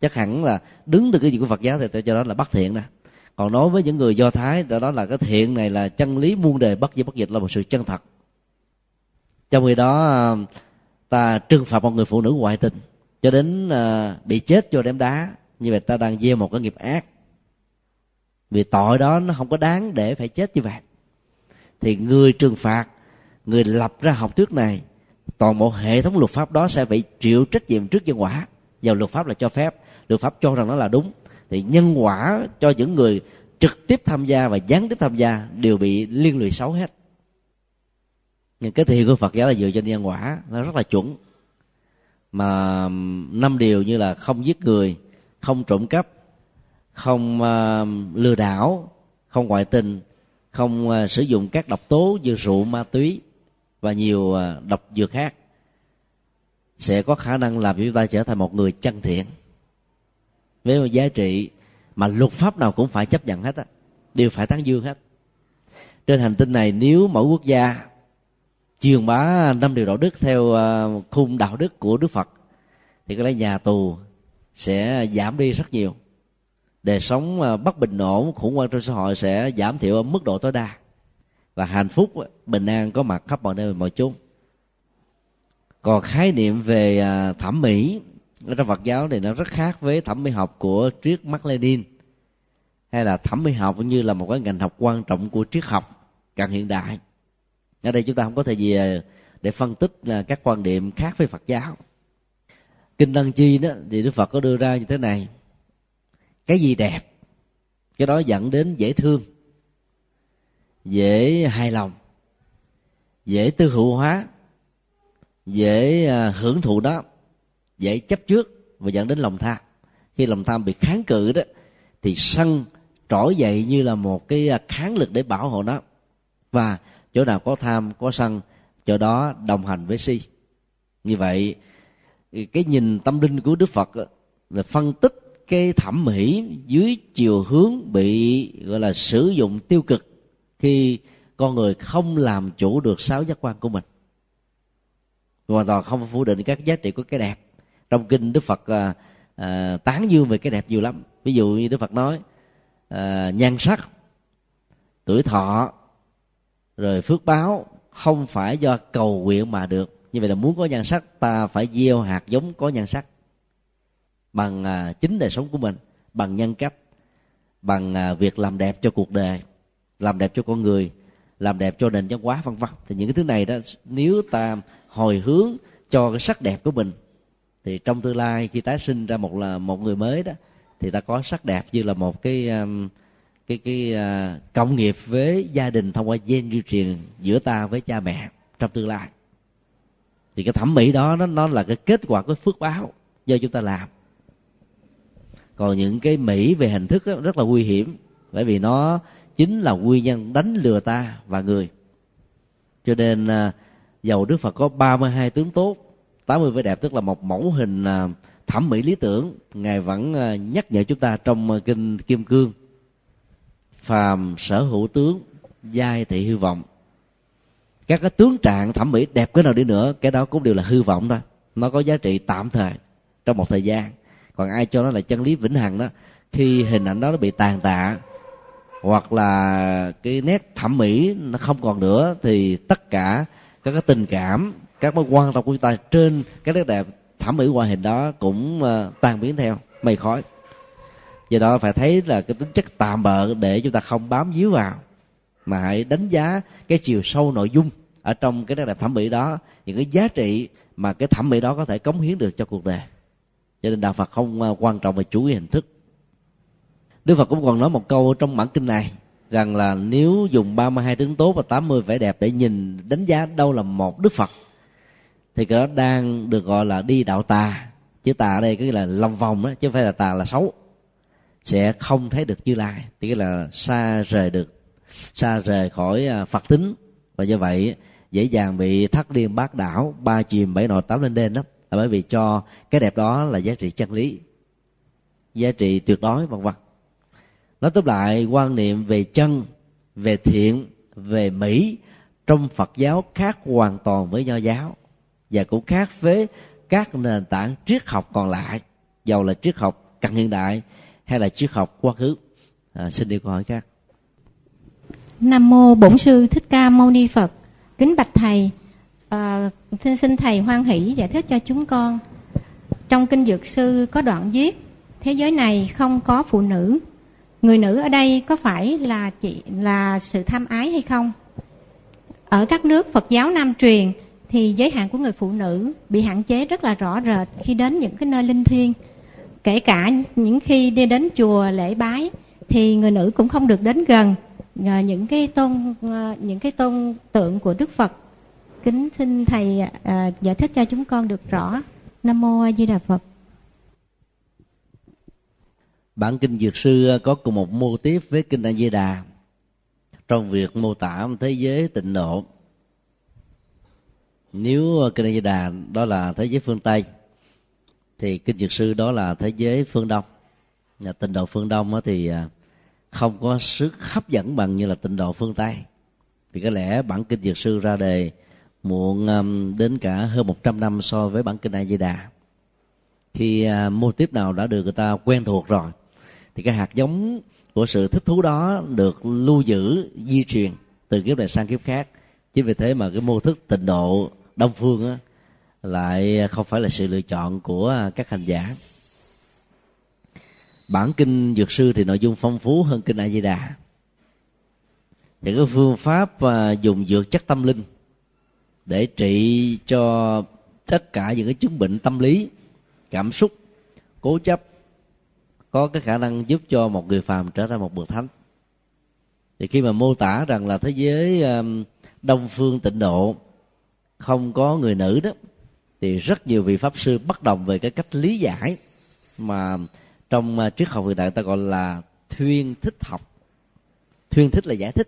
Chắc hẳn là đứng từ cái gì của phật giáo thì tôi cho đó là bất thiện nè còn nói với những người do thái ta đó là cái thiện này là chân lý muôn đề bất di bất dịch là một sự chân thật. Trong khi đó à, ta trừng phạt một người phụ nữ ngoại tình, cho đến à, bị chết cho đem đá, như vậy ta đang gieo một cái nghiệp ác. Vì tội đó nó không có đáng để phải chết như vậy. Thì người trừng phạt, người lập ra học thuyết này, toàn bộ hệ thống luật pháp đó sẽ phải chịu trách nhiệm trước nhân quả vào luật pháp là cho phép luật pháp cho rằng nó là đúng. Thì nhân quả cho những người trực tiếp tham gia và gián tiếp tham gia đều bị liên lụy xấu hết. Nhưng cái thiền của phật giáo là dựa trên nhân quả nó rất là chuẩn. Mà năm điều như là không giết người không trộm cắp không uh, lừa đảo không ngoại tình không uh, sử dụng các độc tố như rượu ma túy và nhiều uh, độc dược khác sẽ có khả năng làm chúng ta trở thành một người chân thiện với một giá trị mà luật pháp nào cũng phải chấp nhận hết á, đều phải tán dương hết. Trên hành tinh này, nếu mỗi quốc gia truyền bá năm điều đạo đức theo ờ, khung đạo đức của đức phật, thì có lẽ nhà tù sẽ giảm đi rất nhiều. Đời sống ờ, bất bình ổn, khủng hoảng trong xã hội sẽ giảm thiểu ở mức độ tối đa. Và hạnh phúc ờ, bình an có mặt khắp mọi nơi mọi chốn. Còn khái niệm về thẩm mỹ ở trong Phật giáo thì nó rất khác với thẩm mỹ học của triết Mác Lenin, hay là thẩm mỹ học như là một cái ngành học quan trọng của triết học càng hiện đại. Ở đây chúng ta không có thể gì à, để phân tích là các quan điểm khác với Phật giáo. Kinh Lăng Chi đó thì Đức Phật có đưa ra như thế này. Cái gì đẹp, cái đó dẫn đến dễ thương, dễ hài lòng, dễ tư hữu hóa, dễ à, hưởng thụ đó dễ chấp trước và dẫn đến lòng tham. Khi lòng tham bị kháng cự đó, thì sân trỗi dậy như là một cái à, kháng lực để bảo hộ nó. Và chỗ nào có tham, có sân, chỗ đó đồng hành với si. Như vậy, cái nhìn tâm linh của đức phật là phân tích cái thẩm mỹ dưới chiều hướng bị, gọi là, sử dụng tiêu cực khi con người không làm chủ được sáu giác quan của mình. Hoàn toàn không phủ định các giá trị của cái đẹp trong kinh đức phật à, à, tán dương về cái đẹp nhiều lắm. Ví dụ như đức phật nói à, nhan sắc tuổi thọ rồi phước báo không phải do cầu nguyện mà được. Như vậy là muốn có nhan sắc ta phải gieo hạt giống có nhan sắc bằng à, chính đời sống của mình bằng nhân cách bằng à, việc làm đẹp cho cuộc đời làm đẹp cho con người làm đẹp cho nền văn hóa vân vân. Thì những cái thứ này đó nếu ta hồi hướng cho cái sắc đẹp của mình thì trong tương lai khi tái sinh ra một là một người mới đó thì ta có sắc đẹp như là một cái um, cái cái à, uh, công nghiệp với gia đình thông qua gen di truyền giữa ta với cha mẹ trong tương lai. Thì cái thẩm mỹ đó nó nó là cái kết quả cái phước báo do chúng ta làm. Còn những cái mỹ về hình thức đó, rất là nguy hiểm bởi vì nó chính là nguyên nhân đánh lừa ta và người. Cho nên uh, dầu đức phật có 32 tướng tốt 80 vẻ đẹp, tức là một mẫu hình à, thẩm mỹ lý tưởng. Ngài vẫn à, nhắc nhở chúng ta trong à, kinh kim cương. Phàm sở hữu tướng, giai thị hư vọng. Các cái tướng trạng thẩm mỹ đẹp cái nào đi nữa, cái đó cũng đều là hư vọng thôi nó có giá trị tạm thời, trong một thời gian. Còn ai cho nó là chân lý vĩnh hằng đó, khi hình ảnh đó nó bị tàn tạ, hoặc là cái nét thẩm mỹ nó không còn nữa, thì tất cả các cái tình cảm các mối quan tâm của chúng ta trên cái nét đẹp thẩm mỹ ngoại hình đó cũng ờ, tan biến theo, mây khói. Do đó phải thấy là cái tính chất tạm bợ để chúng ta không bám víu vào, mà hãy đánh giá cái chiều sâu nội dung ở trong cái nét đẹp thẩm mỹ đó, những cái giá trị mà cái thẩm mỹ đó có thể cống hiến được cho cuộc đời. Cho nên đạo phật không ờ, quan trọng về chủ nghĩa hình thức. Đức phật cũng còn nói một câu trong bản kinh này rằng là nếu dùng 32 tướng tốt và 80 vẻ đẹp để nhìn, đánh giá đâu là một đức phật thì cái đó đang được gọi là đi đạo tà. Chứ tà ở đây cái là lòng vòng đó chứ không phải là tà là xấu. Sẽ không thấy được như lai, thì cái là xa rời được, xa rời khỏi à, phật tính. Và do vậy dễ dàng bị thắt điên bát đảo, ba chìm bảy nọ tám lên đen đó là bởi vì cho cái đẹp đó là giá trị chân lý, giá trị tuyệt đối, vân vân. Nói tóm lại, quan niệm về chân, về thiện, về mỹ, trong phật giáo khác hoàn toàn với nho giáo và cũng khác với các nền tảng triết học còn lại dầu là triết học cận hiện đại hay là triết học quá khứ. À, xin đi câu hỏi khác. Nam mô bổn sư thích ca mâu ni phật. Kính bạch thầy à, xin thầy hoan hỷ giải thích cho chúng con. Trong kinh dược sư có đoạn viết thế giới này không có phụ nữ. Người nữ ở đây có phải là chị là sự tham ái hay không? Ở các nước phật giáo nam truyền thì giới hạn của người phụ nữ bị hạn chế rất là rõ rệt khi đến những cái nơi linh thiêng. Kể cả những khi đi đến chùa lễ bái thì người nữ cũng không được đến gần à, những cái tôn à, những cái tôn tượng của đức phật. Kính xin thầy à, giải thích cho chúng con được rõ. Nam mô a di đà phật. Bản kinh dược sư có cùng một mô tiếp với kinh a di đà. Trong việc mô tả thế giới tịnh độ nếu ờ, kinh a di đà, đó là thế giới phương tây, thì kinh dược sư đó là thế giới phương đông. Nhà tịnh độ phương đông thì ờ, không có sức hấp dẫn bằng như là tịnh độ phương tây. Vì có lẽ bản kinh dược sư ra đề muộn đến cả hơn 100 năm so với bản kinh A Di Đà. Khi ờ, mô tiếp nào đã được người ta quen thuộc rồi, thì cái hạt giống của sự thích thú đó được lưu giữ, di truyền từ kiếp này sang kiếp khác. Chính vì thế mà cái mô thức tịnh độ đông phương á, lại không phải là sự lựa chọn của các hành giả. Bản kinh dược sư thì nội dung phong phú hơn kinh a di đà. Những cái phương pháp à, dùng dược chất tâm linh để trị cho tất cả những cái chứng bệnh tâm lý, cảm xúc, cố chấp, có cái khả năng giúp cho một người phàm trở thành một bậc thánh. Thì khi mà mô tả rằng là thế giới à, đông phương tịnh độ không có người nữ đó. Thì rất nhiều vị pháp sư bất đồng về cái cách lý giải mà trong à, triết học hiện đại ta gọi là thuyên thích học. Thuyên thích là giải thích.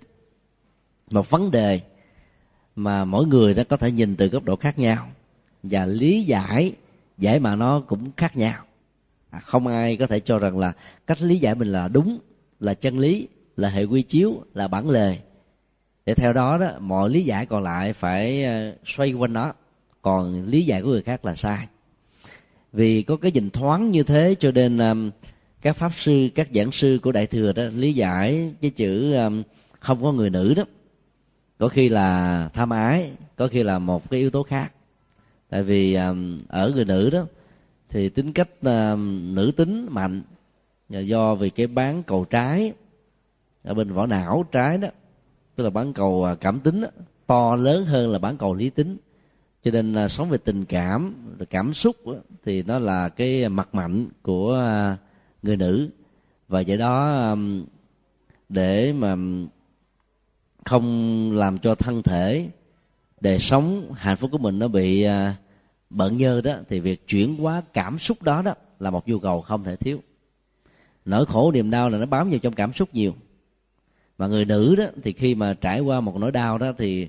Một vấn đề mà mỗi người nó có thể nhìn từ góc độ khác nhau và lý giải giải mà nó cũng khác nhau. À, không ai có thể cho rằng là cách lý giải mình là đúng là chân lý là hệ quy chiếu là bản lề để theo đó đó mọi lý giải còn lại phải ờ, xoay quanh nó. Còn lý giải của người khác là sai. Vì có cái nhìn thoáng như thế cho nên um, các pháp sư các giảng sư của đại thừa đó lý giải cái chữ um, không có người nữ đó. Có khi là tham ái có khi là một cái yếu tố khác. Tại vì um, ở người nữ đó thì tính cách um, nữ tính mạnh do vì cái bán cầu trái ở bên vỏ não trái đó tức là bán cầu à, cảm tính đó, to lớn hơn là bán cầu lý tính. Cho nên là sống về tình cảm cảm xúc đó, thì nó là cái mặt mạnh của à, người nữ. Và do đó để mà không làm cho thân thể đời sống hạnh phúc của mình nó bị à, bận nhơ đó thì việc chuyển hóa cảm xúc đó đó là một nhu cầu không thể thiếu. Nỗi khổ niềm đau là nó bám vào trong cảm xúc nhiều mà người nữ đó, thì khi mà trải qua một nỗi đau đó, thì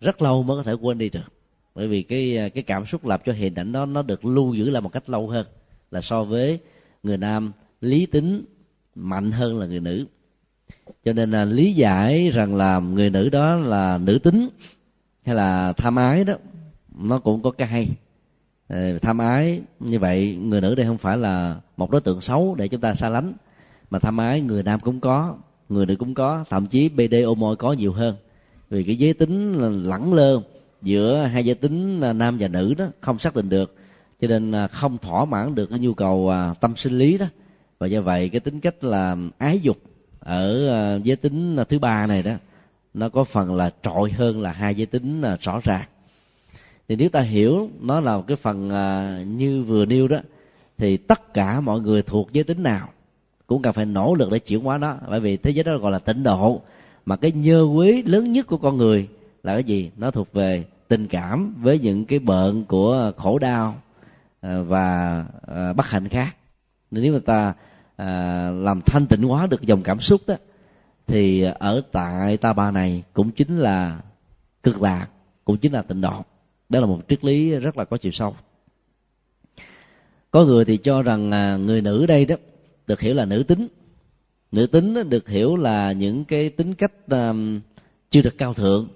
rất lâu mới có thể quên đi được. Bởi vì cái cái cảm xúc làm cho hình ảnh đó, nó được lưu giữ lại một cách lâu hơn là so với người nam lý tính mạnh hơn là người nữ. Cho nên là lý giải rằng là người nữ đó là nữ tính hay là tham ái đó, nó cũng có cái hay. Ờ, tham ái như vậy, người nữ đây không phải là một đối tượng xấu để chúng ta xa lánh, mà tham ái người nam cũng có người nữ cũng có, thậm chí bd môi có nhiều hơn. Vì cái giới tính lẳng lơ giữa hai giới tính nam và nữ đó, không xác định được. Cho nên à, không thỏa mãn được cái nhu cầu à, tâm sinh lý đó. Và do vậy, cái tính cách là ái dục ở à, giới tính thứ ba này đó, nó có phần là trội hơn là hai giới tính rõ ràng. Thì nếu ta hiểu nó là một cái phần như vừa nêu đó, thì tất cả mọi người thuộc giới tính nào cũng cần phải nỗ lực để chuyển hóa nó. Bởi vì thế giới đó gọi là tịnh độ. Mà cái nhơ quý lớn nhất của con người là cái gì? Nó thuộc về tình cảm với những cái bệnh của khổ đau à, và à, bất hạnh khác. Nếu mà ta à, làm thanh tịnh hóa được dòng cảm xúc đó, thì ở tại ta bà này cũng chính là cực lạc, cũng chính là tịnh độ. Đó là một triết lý rất là có chiều sâu. Có người thì cho rằng người nữ đây đó được hiểu là nữ tính. Nữ tính được hiểu là những cái tính cách um, chưa được cao thượng.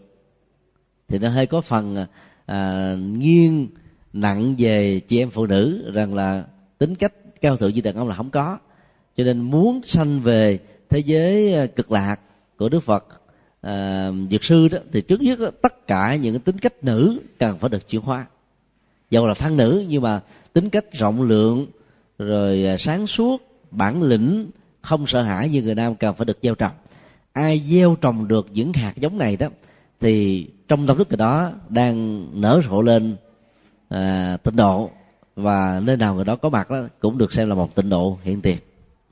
Thì nó hơi có phần à, à, nghiêng nặng về chị em phụ nữ rằng là tính cách cao thượng như đàn ông là không có. Cho nên muốn sanh về thế giới à, cực lạc của đức phật à, dược sư đó thì trước nhất đó, tất cả những cái tính cách nữ cần phải được chuyển hóa. Dầu là thân nữ nhưng mà tính cách rộng lượng rồi à, sáng suốt bản lĩnh không sợ hãi như người nam cần phải được gieo trồng. Ai gieo trồng được những hạt giống này đó thì trong tâm thức người đó đang nở rộ lên à, tịnh độ và nơi nào người đó có mặt đó cũng được xem là một tịnh độ hiện tiền.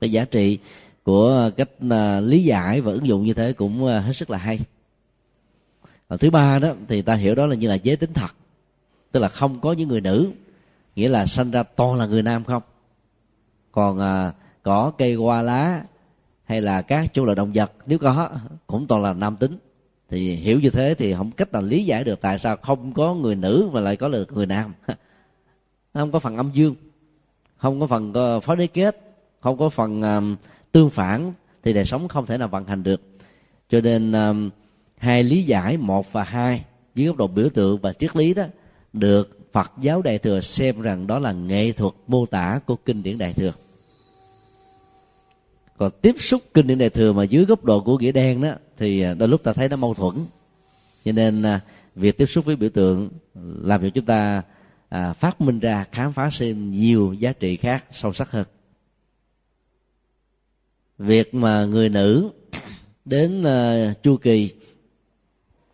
Cái giá trị của cách à, lý giải và ứng dụng như thế cũng à, hết sức là hay. Và thứ ba đó thì ta hiểu đó là như là giới tính thật tức là không có những người nữ nghĩa là sanh ra toàn là người nam không. Còn à, cỏ cây hoa lá hay là các chủ loại động vật nếu có cũng toàn là nam tính. Thì hiểu như thế thì không cách nào lý giải được tại sao không có người nữ mà lại có được người nam. Không có phần âm dương không có phần ờ, phó đế kết không có phần um, tương phản thì đời sống không thể nào vận hành được. Cho nên um, hai lý giải một và hai dưới góc độ biểu tượng và triết lý đó được Phật giáo Đại thừa xem rằng đó là nghệ thuật mô tả của kinh điển Đại thừa còn tiếp xúc kinh điển Đại thừa mà dưới góc độ của nghĩa đen đó thì à, đôi lúc ta thấy nó mâu thuẫn cho nên à, việc tiếp xúc với biểu tượng làm cho chúng ta à, phát minh ra khám phá thêm nhiều giá trị khác sâu sắc hơn việc mà người nữ đến à, chu kỳ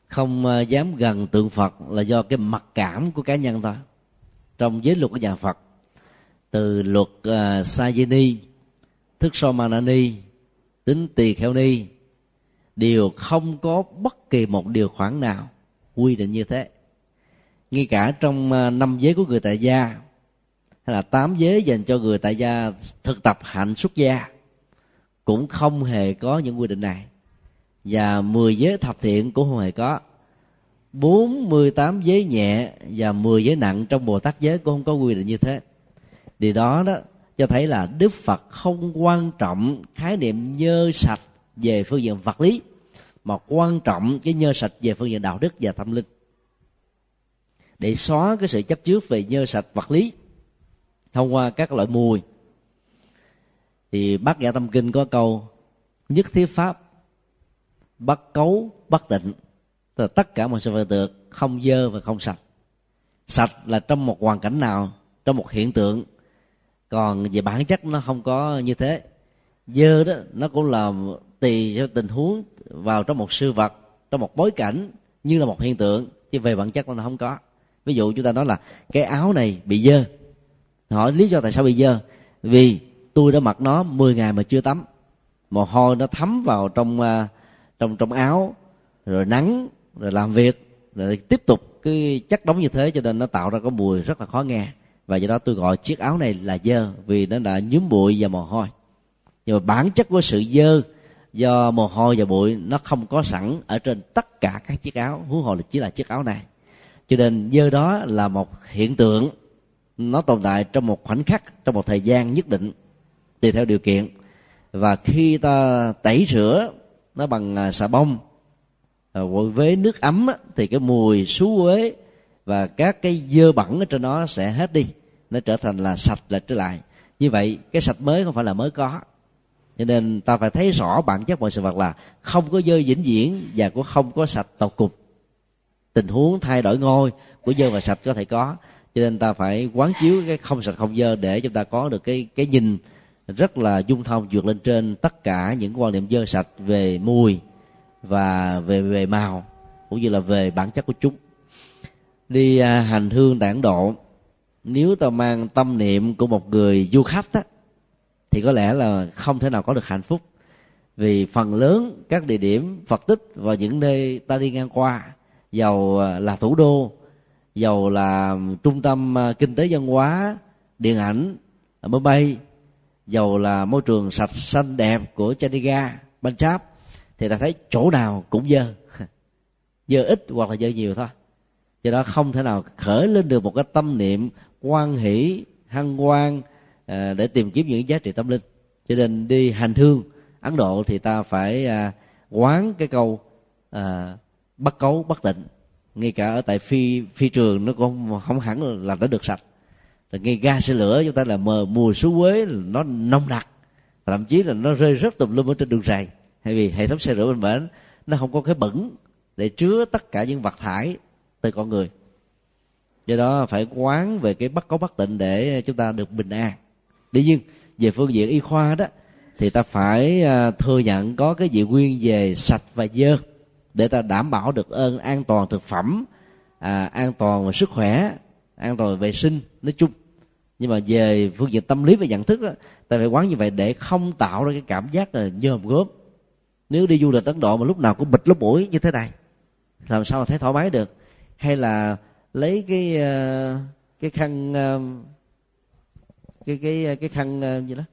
không à, dám gần tượng phật là do cái mặc cảm của cá nhân thôi trong giới luật của nhà phật từ luật à, Sa Vi Ni thức so manani tính tỳ kheo ni. Đều không có bất kỳ một điều khoản nào quy định như thế. Ngay cả trong à, năm giới của người tại gia, hay là tám giới dành cho người tại gia thực tập hạnh xuất gia, cũng không hề có những quy định này. Và 10 giới thập thiện cũng không hề có. 48 giới nhẹ và 10 giới nặng trong Bồ Tát giới cũng không có quy định như thế. Điều đó đó cho thấy là Đức Phật không quan trọng khái niệm nhơ sạch về phương diện vật lý, mà quan trọng cái nhơ sạch về phương diện đạo đức và tâm linh. Để xóa cái sự chấp trước về nhơ sạch vật lý, thông qua các loại mùi, thì bác giả tâm kinh có câu, nhất thiết pháp, bắt cấu, bắt tịnh. Tức là tất cả mọi sự vật tượng không dơ và không sạch. Sạch là trong một hoàn cảnh nào, trong một hiện tượng còn về bản chất nó không có như thế. Dơ đó, nó cũng là tùy theo tình huống vào trong một sự vật, trong một bối cảnh như là một hiện tượng, chứ về bản chất nó không có. Ví dụ chúng ta nói là cái áo này bị dơ. Hỏi lý do tại sao bị dơ? Vì tôi đã mặc nó 10 ngày mà chưa tắm. Mồ hôi nó thấm vào trong à, trong trong áo, rồi nắng, rồi làm việc, rồi tiếp tục cái chất đóng như thế cho nên nó tạo ra cái mùi rất là khó nghe và do đó tôi gọi chiếc áo này là dơ, vì nó đã nhúm bụi và mồ hôi. Nhưng mà bản chất của sự dơ do mồ hôi và bụi nó không có sẵn ở trên tất cả các chiếc áo. Huống hồ là chỉ là chiếc áo này. Cho nên dơ đó là một hiện tượng nó tồn tại trong một khoảnh khắc, trong một thời gian nhất định, tùy theo điều kiện. Và khi ta tẩy rửa nó bằng à, xà bông à, với nước ấm thì cái mùi xú uế và các cái dơ bẩn ở trên nó sẽ hết đi. Nó trở thành là sạch lại trở lại. Như vậy, cái sạch mới không phải là mới có. Cho nên ta phải thấy rõ bản chất mọi sự vật là không có dơ vĩnh viễn và cũng không có sạch tột cùng. Tình huống thay đổi ngôi của dơ và sạch có thể có. Cho nên ta phải quán chiếu cái không sạch, không dơ để chúng ta có được cái cái nhìn rất là dung thông vượt lên trên tất cả những quan niệm dơ sạch về mùi và về về màu, cũng như là về bản chất của chúng đi à, hành hương tản độ. Nếu ta mang tâm niệm của một người du khách á, thì có lẽ là không thể nào có được hạnh phúc. Vì phần lớn các địa điểm phật tích và những nơi ta đi ngang qua giàu à, là thủ đô giàu là trung tâm à, kinh tế văn hóa điện ảnh máy bay dầu là môi trường sạch xanh đẹp của Chandigarh, Punjab thì ta thấy chỗ nào cũng dơ. Dơ ít hoặc là dơ nhiều thôi do đó không thể nào khởi lên được một cái tâm niệm quan hỷ hăng quan à, để tìm kiếm những giá trị tâm linh. Cho nên đi hành hương ấn độ thì ta phải à, quán cái câu à, bắt cấu bất định ngay cả ở tại phi phi trường nó cũng không hẳn là nó được sạch. Rồi ngay ga xe lửa chúng ta là mờ mùi xú quế nó nông đặc thậm chí là nó rơi rất tùm lum ở trên đường rày. Hay vì hệ thống xe rửa bên bển nó không có cái bẩn để chứa tất cả những vật thải từ con người. Do đó phải quán về cái bất có bất tịnh để chúng ta được bình an. Tuy nhiên về phương diện y khoa đó thì ta phải à, thừa nhận có cái dị nguyên về sạch và dơ để ta đảm bảo được ơn an toàn thực phẩm à, an toàn về sức khỏe an toàn vệ sinh nói chung. Nhưng mà về phương diện tâm lý và nhận thức đó, ta phải quán như vậy để không tạo ra cái cảm giác là nhờm gớm nếu đi du lịch ấn độ mà lúc nào cũng bịt lúc mũi như thế này làm sao mà thấy thoải mái được? Hay là lấy cái ờ, cái khăn ờ, cái cái ờ, cái khăn gì đó.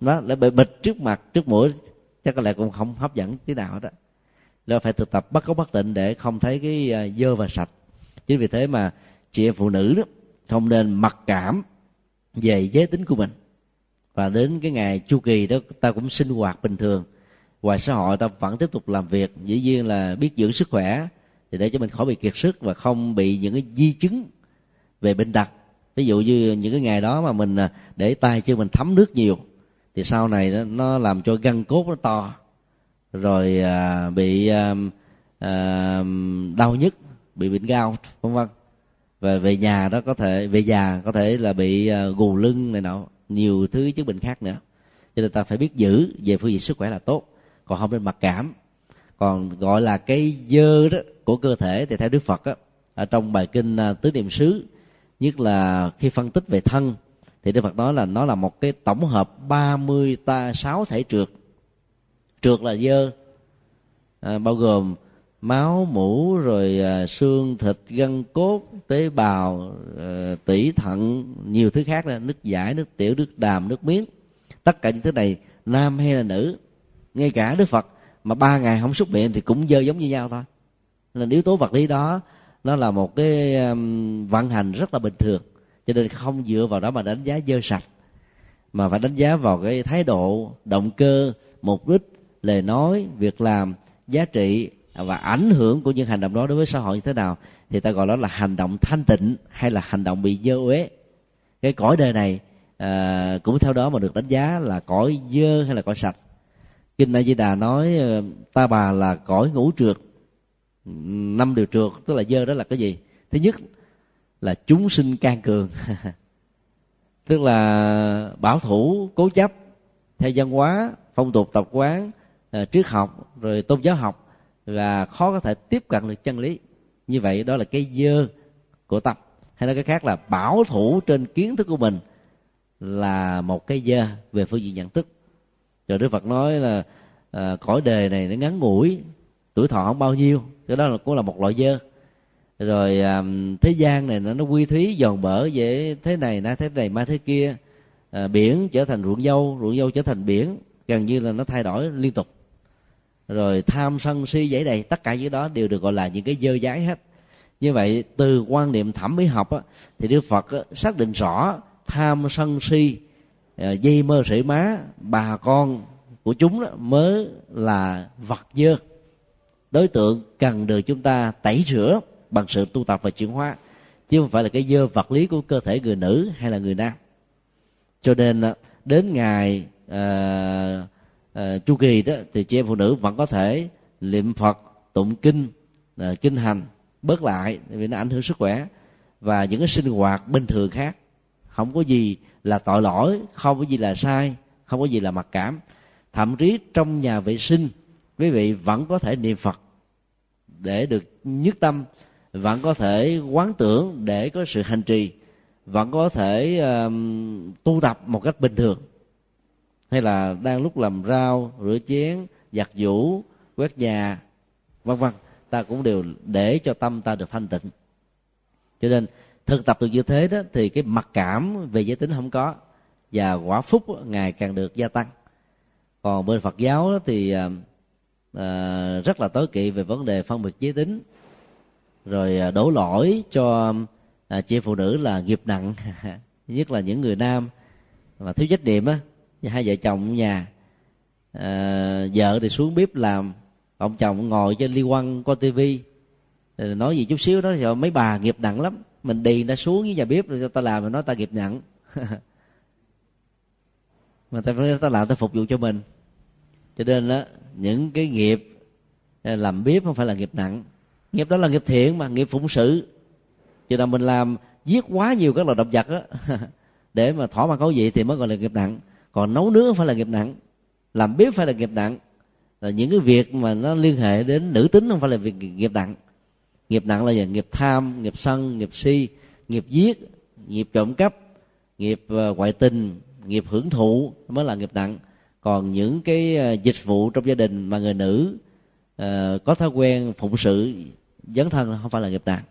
Nó lại bị bịt trước mặt, trước mũi, chắc có lẽ cũng không hấp dẫn tí nào đó là phải thực tập bất có bất tịnh để không thấy cái dơ và sạch. Chính vì thế mà chị em phụ nữ đó, không nên mặc cảm về giới tính của mình. Và đến cái ngày chu kỳ đó, ta cũng sinh hoạt bình thường. Ngoài xã hội, ta vẫn tiếp tục làm việc, dĩ nhiên là biết dưỡng sức khỏe thì để cho mình khỏi bị kiệt sức và không bị những cái di chứng về bệnh tật. Ví dụ như những cái ngày đó mà mình à, để tay chân mình thấm nước nhiều thì sau này nó, nó làm cho gân cốt nó to rồi à, bị à, à, đau nhức bị bệnh gao vân vân. Và về nhà đó có thể về già có thể là bị à, gù lưng này nọ nhiều thứ chứng bệnh khác nữa. Cho nên ta phải biết giữ về phương diện sức khỏe là tốt còn không nên mặc cảm còn gọi là cái dơ đó của cơ thể thì theo đức phật á ở trong bài kinh à, tứ niệm xứ nhất là khi phân tích về thân thì đức phật nói là nó là một cái tổng hợp 30 ta sáu thể trượt. Trượt là dơ à, bao gồm máu mũ rồi à, xương thịt gân cốt tế bào à, tủy thận nhiều thứ khác là nước giải nước tiểu nước đàm nước miếng. Tất cả những thứ này nam hay là nữ ngay cả đức phật mà ba ngày không xúc miệng thì cũng dơ giống như nhau thôi. Nên yếu tố vật lý đó nó là một cái um, vận hành rất là bình thường. Cho nên không dựa vào đó mà đánh giá dơ sạch. Mà phải đánh giá vào cái thái độ động cơ mục đích lời nói việc làm giá trị và ảnh hưởng của những hành động đó đối với xã hội như thế nào. Thì ta gọi đó là hành động thanh tịnh hay là hành động bị dơ uế. Cái cõi đời này à, cũng theo đó mà được đánh giá là cõi dơ hay là cõi sạch kinh a di đà nói ờ, ta bà là cõi ngũ trượt, năm điều trượt, tức là dơ đó là cái gì? Thứ nhất là chúng sinh can cường, tức là bảo thủ, cố chấp, theo văn hóa, phong tục tập quán ờ, triết học, rồi tôn giáo học là khó có thể tiếp cận được chân lý. Như vậy đó là cái dơ của tâm. Hay nói cái khác là bảo thủ trên kiến thức của mình là một cái dơ về phương diện nhận thức rồi đức phật nói là à, cõi đề này nó ngắn ngủi tuổi thọ không bao nhiêu cái đó là cũng là một loại dơ. Rồi à, thế gian này nó, nó quy thúy giòn bở dễ thế này na thế này mai thế kia à, biển trở thành ruộng dâu ruộng dâu trở thành biển gần như là nó thay đổi liên tục. Rồi tham sân si dãy đầy tất cả những đó đều được gọi là những cái dơ dái hết. Như vậy từ quan niệm thẩm mỹ học á, thì đức phật á, xác định rõ tham sân si Ờ, dây mơ sợi má bà con của chúng đó mới là vật dơ. Đối tượng cần được chúng ta tẩy rửa bằng sự tu tập và chuyển hóa chứ không phải là cái dơ vật lý của cơ thể người nữ hay là người nam. Cho nên ờ, đến ngày uh, uh, chu kỳ đó thì chị em phụ nữ vẫn có thể niệm phật tụng kinh uh, kinh hành bớt lại vì nó ảnh hưởng sức khỏe và những cái sinh hoạt bình thường khác. Không có gì là tội lỗi không có gì là sai không có gì là mặc cảm. Thậm chí trong nhà vệ sinh quý vị vẫn có thể niệm phật để được nhất tâm vẫn có thể quán tưởng để có sự hành trì vẫn có thể uh, tu tập một cách bình thường. Hay là đang lúc làm rau rửa chén giặt giũ quét nhà vân vân ta cũng đều để cho tâm ta được thanh tịnh. Cho nên thực tập được như thế đó thì cái mặc cảm về giới tính không có và quả phúc ngày càng được gia tăng. Còn bên phật giáo đó thì à, à rất là tối kỵ về vấn đề phân biệt giới tính rồi à, đổ lỗi cho à, chị phụ nữ là nghiệp nặng nhất là những người nam mà thiếu trách nhiệm á hai vợ chồng ở nhà. À, vợ thì xuống bếp làm ông chồng ngồi trên ly quăng coi tivi nói gì chút xíu đó thì mấy bà nghiệp nặng lắm mình đi nó xuống với nhà bếp rồi cho ta làm rồi nói ta nghiệp nặng mà ta nói ta làm ta phục vụ cho mình. Cho nên đó những cái nghiệp à, làm bếp không phải là nghiệp nặng. Nghiệp đó là nghiệp thiện mà, nghiệp phụng sự. Cho nên mình làm, giết quá nhiều các loài động vật đó để mà thỏa mãn khẩu vị thì mới gọi là nghiệp nặng. Còn nấu nướng phải là nghiệp nặng. Làm bếp phải là nghiệp nặng. Là những cái việc mà nó liên hệ đến nữ tính không phải là việc nghiệp nặng nghiệp nặng là gì? Nghiệp tham nghiệp sân nghiệp si nghiệp giết nghiệp trộm cắp nghiệp ờ, ngoại tình nghiệp hưởng thụ mới là nghiệp nặng. Còn những cái ờ, dịch vụ trong gia đình mà người nữ uh, có thói quen phụng sự dấn thân không phải là nghiệp nặng.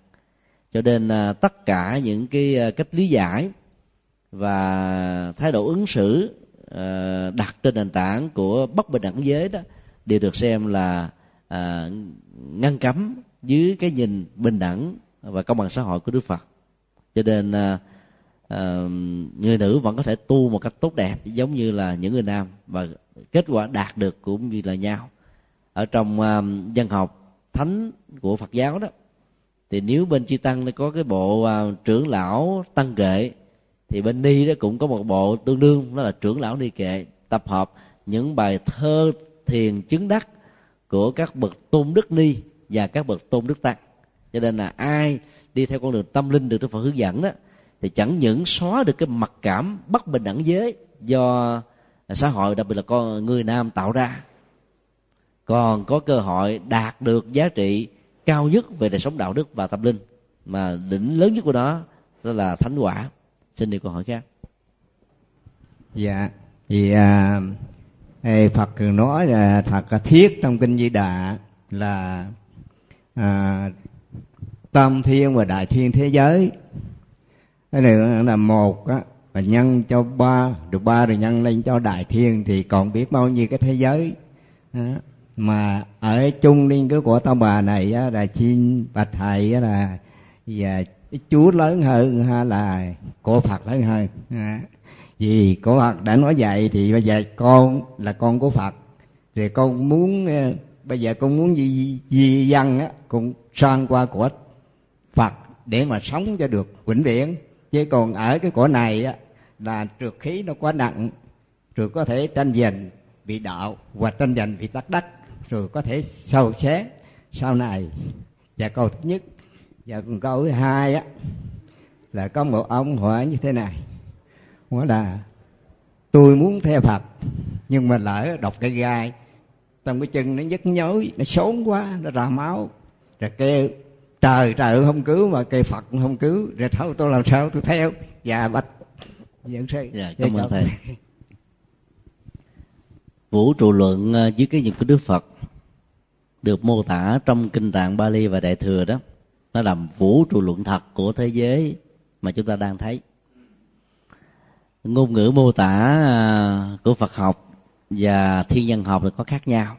Cho nên uh, tất cả những cái uh, cách lý giải và thái độ ứng xử uh, đặt trên nền tảng của bất bình đẳng giới đó đều được xem là uh, ngăn cấm dưới cái nhìn bình đẳng và công bằng xã hội của đức phật. Cho nên à, à, người nữ vẫn có thể tu một cách tốt đẹp giống như là những người nam và kết quả đạt được cũng như là nhau. Ở trong à, dân học thánh của phật giáo đó thì nếu bên chư tăng nó có cái bộ à, trưởng lão tăng kệ thì bên ni đó cũng có một bộ tương đương đó là trưởng lão ni kệ tập hợp những bài thơ thiền chứng đắc của các bậc tôn đức ni và các bậc tôn đức tăng. Cho nên là ai đi theo con đường tâm linh được đức phật hướng dẫn đó thì chẳng những xóa được cái mặc cảm bất bình đẳng giới do xã hội đặc biệt là con người nam tạo ra còn có cơ hội đạt được giá trị cao nhất về đời sống đạo đức và tâm linh. Mà đỉnh lớn nhất của nó đó là thánh quả. Xin đi câu hỏi khác. Dạ thì à, Phật nói là thật thiết trong kinh Di Đà là à, tam thiên và đại thiên thế giới cái này là một á và nhân cho ba được ba rồi nhân lên cho đại thiên thì còn biết bao nhiêu cái thế giới đó. mà ở chung liên cái của tao bà này á, là xin bạch thầy á, là và chúa lớn hơn ha là của phật lớn hơn à. vì của phật đã nói vậy thì bây giờ con là con của phật rồi con muốn bây giờ con muốn gì gì dân á, cũng sang qua của phật để mà sống cho được vĩnh viễn. Chứ còn ở cái cõi này á, là trượt khí nó quá nặng, rồi có thể tranh giành bị đạo và tranh giành bị tắc đắc, rồi có thể sâu xé. Sau này, và câu thứ nhất, và còn câu thứ hai á, là có một ông hỏi như thế này. Hỏi là, tôi muốn theo phật, nhưng mà lỡ đọc cái gai trong cái chân nó nhức nhối nó xốn quá nó ra máu. Rồi kêu trời trời không cứu mà cây phật không cứu. Rồi thôi tôi làm sao tôi theo. Và bạch dẫn sư dạ cảm ơn thầy. Vũ trụ luận ờ, dưới cái nhìn của đức phật được mô tả trong kinh tạng bali và đại thừa đó nó là vũ trụ luận thật của thế giới mà chúng ta đang thấy. Ngôn ngữ mô tả ờ, của phật học và thiên văn học thì có khác nhau.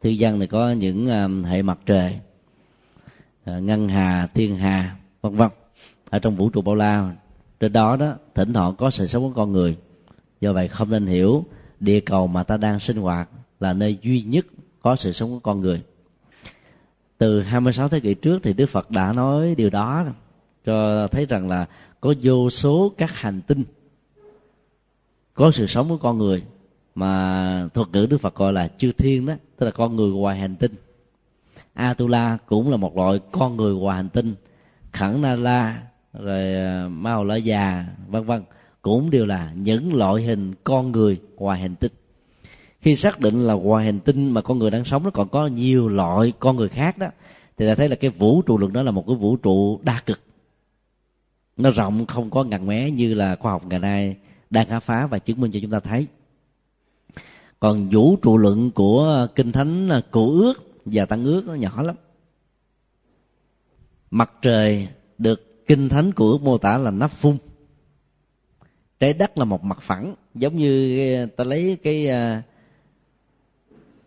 Thiên văn thì có những um, hệ mặt trời ờ, ngân hà, thiên hà, vân vân. Ở trong vũ trụ bao la, trên đó đó, thỉnh thoảng có sự sống của con người. Do vậy không nên hiểu địa cầu mà ta đang sinh hoạt là nơi duy nhất có sự sống của con người. Từ 26 thế kỷ trước thì Đức Phật đã nói điều đó, cho thấy rằng là có vô số các hành tinh có sự sống của con người mà thuật ngữ Đức Phật gọi là chư thiên đó, tức là con người ngoài hành tinh. Atula cũng là một loại con người ngoài hành tinh. Khẩn Na La rồi Mao La Già vân vân, cũng đều là những loại hình con người ngoài hành tinh. Khi xác định là ngoài hành tinh mà con người đang sống, nó còn có nhiều loại con người khác đó, thì ta thấy là cái vũ trụ luận đó là một cái vũ trụ đa cực. Nó rộng không có ngặt mé như là khoa học ngày nay đang khám phá và chứng minh cho chúng ta thấy còn vũ trụ luận của kinh thánh à, cổ ước và tăng ước nó nhỏ lắm. Mặt trời được kinh thánh của ước mô tả là nắp phun. Trái đất là một mặt phẳng giống như à, ta lấy cái à,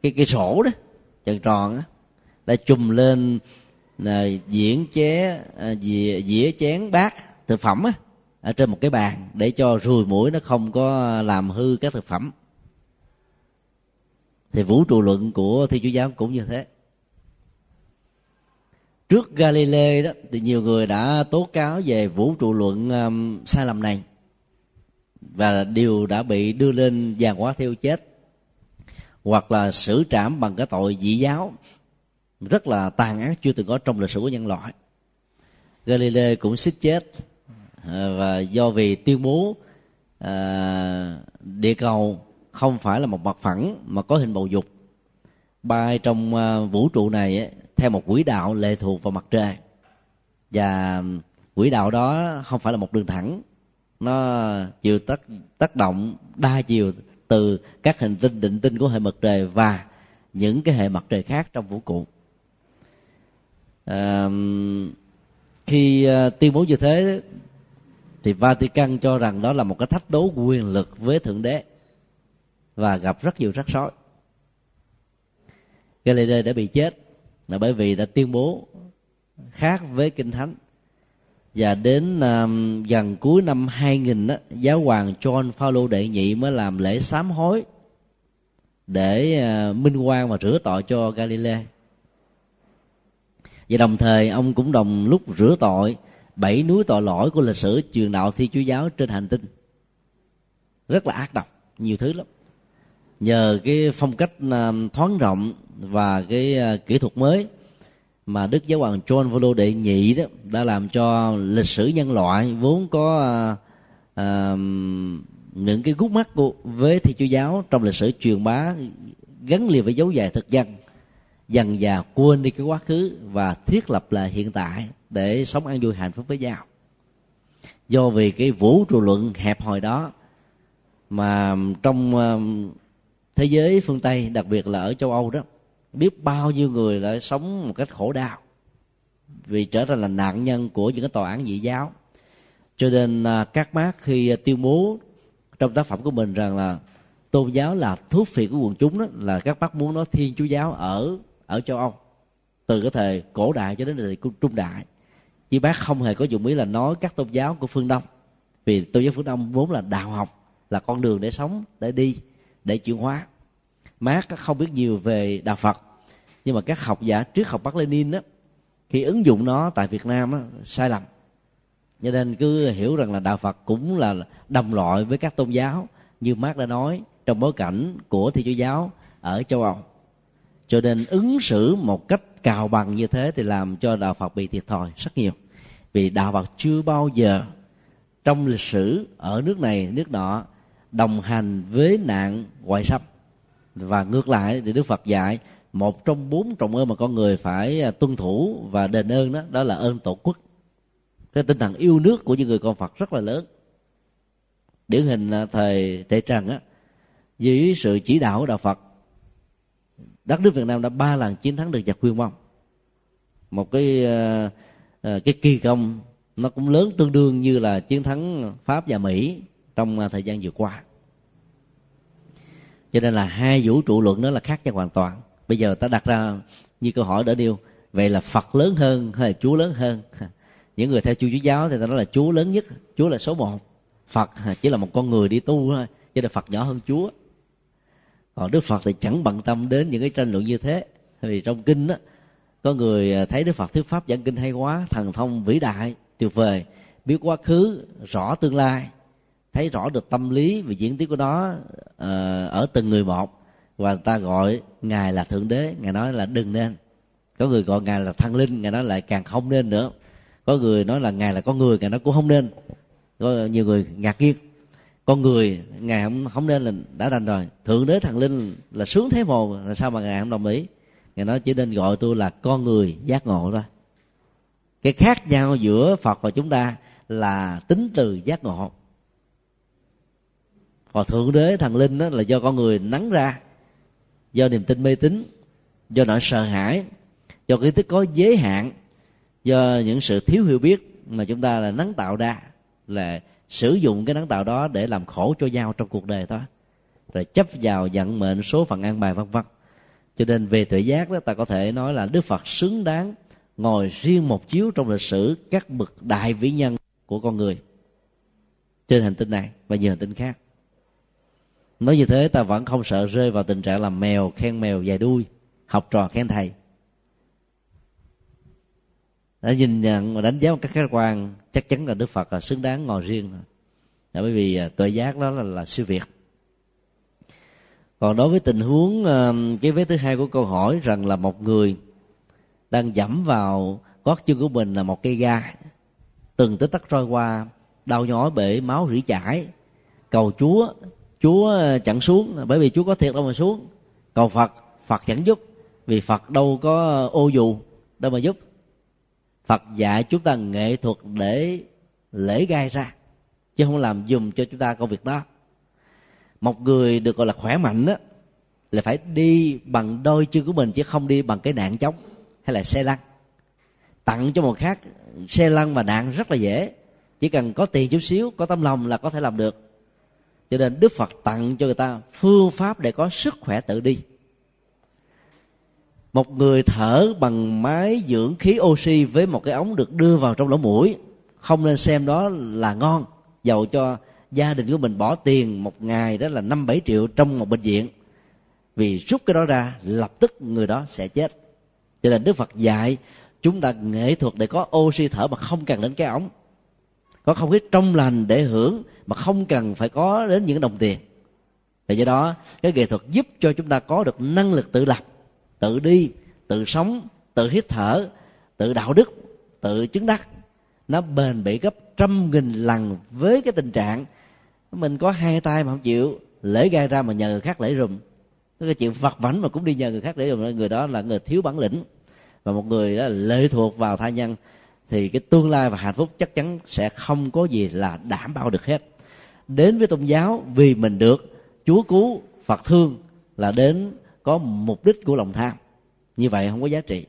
cái cái sổ đó tròn tròn á đã chùm lên là diễn ché à, dĩa, dĩa chén bát thực phẩm á ở trên một cái bàn để cho ruồi mũi nó không có làm hư các thực phẩm thì vũ trụ luận của thiên chúa giáo cũng như thế. Trước Galilei đó thì nhiều người đã tố cáo về vũ trụ luận um, sai lầm này. Và điều đã bị đưa lên giàn quả thiêu chết. Hoặc là xử trảm bằng cái tội dị giáo. Rất là tàn ác chưa từng có trong lịch sử của nhân loại. Galilei cũng xích chết. Và do vì tuyên bố à, địa cầu không phải là một mặt phẳng mà có hình bầu dục. Bay trong ờ, vũ trụ này theo một quỹ đạo lệ thuộc vào mặt trời. Và quỹ đạo đó không phải là một đường thẳng. Nó chịu tác tác động đa chiều từ các hành tinh định tinh của hệ mặt trời và những cái hệ mặt trời khác trong vũ trụ. À, khi ờ, tuyên bố như thế thì Vatican cho rằng đó là một cái thách đố quyền lực với thượng đế và gặp rất nhiều rắc rối. Galileo đã bị chết là bởi vì đã tuyên bố khác với kinh thánh. Và đến um, gần cuối năm 2000 đó, giáo hoàng John Paul đệ nhị mới làm lễ sám hối để uh, minh oan và rửa tội cho Galileo và đồng thời ông cũng đồng lúc rửa tội bảy núi tội lỗi của lịch sử truyền đạo thi chúa giáo trên hành tinh. Rất là ác độc nhiều thứ lắm nhờ cái phong cách à, thoáng rộng và cái à, kỹ thuật mới mà đức giáo hoàng John Paul đệ nhị đó đã làm cho lịch sử nhân loại vốn có uh, uh, những cái gút mắt của với thi chúa giáo trong lịch sử truyền bá gắn liền với dấu dài thực dân dần dà quên đi cái quá khứ và thiết lập lại hiện tại để sống an vui hạnh phúc với nhau. Do vì cái vũ trụ luận hẹp hòi đó mà trong thế giới phương tây, đặc biệt là ở châu âu đó, biết bao nhiêu người đã sống một cách khổ đau vì trở thành là nạn nhân của những cái tòa án dị giáo. Cho nên à, các bác khi à, tuyên bố trong tác phẩm của mình rằng là tôn giáo là thuốc phiện của quần chúng đó, là các bác muốn nói thiên chúa giáo ở ở châu âu, từ cái thời cổ đại cho đến thời trung đại. Chứ bác không hề có dụng ý là nói các tôn giáo của phương đông, vì tôn giáo phương đông vốn là đạo học, là con đường để sống, để đi để chuyển hóa. Marx không biết nhiều về đạo Phật nhưng mà các học giả trước học Bắc Lenin đó khi ứng dụng nó tại Việt Nam đó, sai lầm. Cho nên cứ hiểu rằng là đạo Phật cũng là đồng loại với các tôn giáo như Marx đã nói trong bối cảnh của thi Chúa giáo ở châu Âu. Cho nên ứng xử một cách cào bằng như thế thì làm cho đạo Phật bị thiệt thòi rất nhiều. Vì đạo Phật chưa bao giờ trong lịch sử ở nước này nước nọ đồng hành với nạn ngoại xâm. Và ngược lại thì đức phật dạy, một trong bốn trọng ơn mà con người phải à, tuân thủ và đền ơn đó đó là ơn tổ quốc. Cái tinh thần yêu nước của những người con phật rất là lớn. Điển hình là thời tề trần á, dưới sự chỉ đạo của đạo phật, đất nước việt nam đã ba lần chiến thắng được giặc quyên mông một cái à, à, cái kỳ công nó cũng lớn tương đương như là chiến thắng pháp và mỹ trong à, thời gian vừa qua. Cho nên là hai vũ trụ luận đó là khác nhau hoàn toàn. Bây giờ ta đặt ra như câu hỏi đỡ điêu vậy là phật lớn hơn hay là chúa lớn hơn? Những người theo chúa chúa giáo thì ta nói là chúa lớn nhất, chúa là số một. Phật chỉ là một con người đi tu thôi, cho nên phật nhỏ hơn chúa. Còn đức phật thì chẳng bận tâm đến những cái tranh luận như thế. Vì trong kinh đó có người à, thấy đức phật thuyết pháp giảng kinh hay quá, thần thông vĩ đại, tuyệt vời, biết quá khứ, rõ tương lai thấy rõ được tâm lý và diễn tiến của nó ờ, ở từng người một. Và ta gọi ngài là thượng đế, ngài nói là đừng nên. Có người gọi ngài là thăng linh, ngài nói lại càng không nên nữa. Có người nói là ngài là con người, ngài nói cũng không nên. Có nhiều người ngạc nhiên. Con người, ngài không không nên là đã đành rồi. Thượng đế thần linh là sướng thế mồ là sao mà ngài không đồng ý? Ngài nói chỉ nên gọi tôi là con người giác ngộ thôi. Cái khác nhau giữa phật và chúng ta là tính từ giác ngộ còn thượng đế thần linh đó là do con người nắng ra do niềm tin mê tín do nỗi sợ hãi do cái thức có giới hạn do những sự thiếu hiểu biết mà chúng ta là nắng tạo ra là sử dụng cái nắng tạo đó để làm khổ cho nhau trong cuộc đời thôi, rồi chấp vào vận mệnh số phận an bài vân vân. Cho nên về tự giác đó ta có thể nói là đức phật xứng đáng ngồi riêng một chiếu trong lịch sử các bậc đại vĩ nhân của con người. Trên hành tinh này và nhiều hành tinh khác nói như thế ta vẫn không sợ rơi vào tình trạng làm mèo khen mèo dài đuôi học trò khen thầy. Đã nhìn nhận và đánh giá một cách khách quan chắc chắn là đức phật là xứng đáng ngồi riêng. Là bởi vì à, tuệ giác đó là, là siêu việt. Còn đối với tình huống à, cái vế thứ hai của câu hỏi rằng là một người đang dẫm vào gót chân của mình là một cây ga từng tới tắc trôi qua đau nhói bể máu rỉ chảy cầu chúa chúa ờ, chẳng xuống, bởi vì chúa có thiệt đâu mà xuống. Cầu phật phật chẳng giúp, vì phật đâu có ô dù, đâu mà giúp. Phật dạy chúng ta nghệ thuật để lễ gai ra, chứ không làm dùng cho chúng ta công việc đó. Một người được gọi là khỏe mạnh đó là phải đi bằng đôi chân của mình, chứ không đi bằng cái nạn chống hay là xe lăn. Tặng cho một khác, xe lăn và đạn rất là dễ, chỉ cần có tiền chút xíu, có tấm lòng là có thể làm được cho nên đức phật tặng cho người ta phương pháp để có sức khỏe tự đi. Một người thở bằng máy dưỡng khí oxy với một cái ống được đưa vào trong lỗ mũi, không nên xem đó là ngon, dầu cho gia đình của mình bỏ tiền một ngày đó là năm bảy triệu trong một bệnh viện. Vì rút cái đó ra, lập tức người đó sẽ chết. Cho nên đức phật dạy chúng ta nghệ thuật để có oxy thở mà không cần đến cái ống có không khí trong lành để hưởng mà không cần phải có đến những đồng tiền. Và do đó, cái nghệ thuật giúp cho chúng ta có được năng lực tự lập, tự đi, tự sống, tự hít thở, tự đạo đức, tự chứng đắc. Nó bền bỉ gấp trăm nghìn lần với cái tình trạng mình có hai tay mà không chịu, lễ gai ra mà nhờ người khác lễ rùm. Cái chuyện vặt vảnh mà cũng đi nhờ người khác lễ rùm. Người đó là người thiếu bản lĩnh. Và một người đó lệ thuộc vào tha nhân thì cái tương lai và hạnh phúc chắc chắn sẽ không có gì là đảm bảo được hết. Đến với tôn giáo vì mình được chúa cứu, phật thương là đến có mục đích của lòng tham. Như vậy không có giá trị.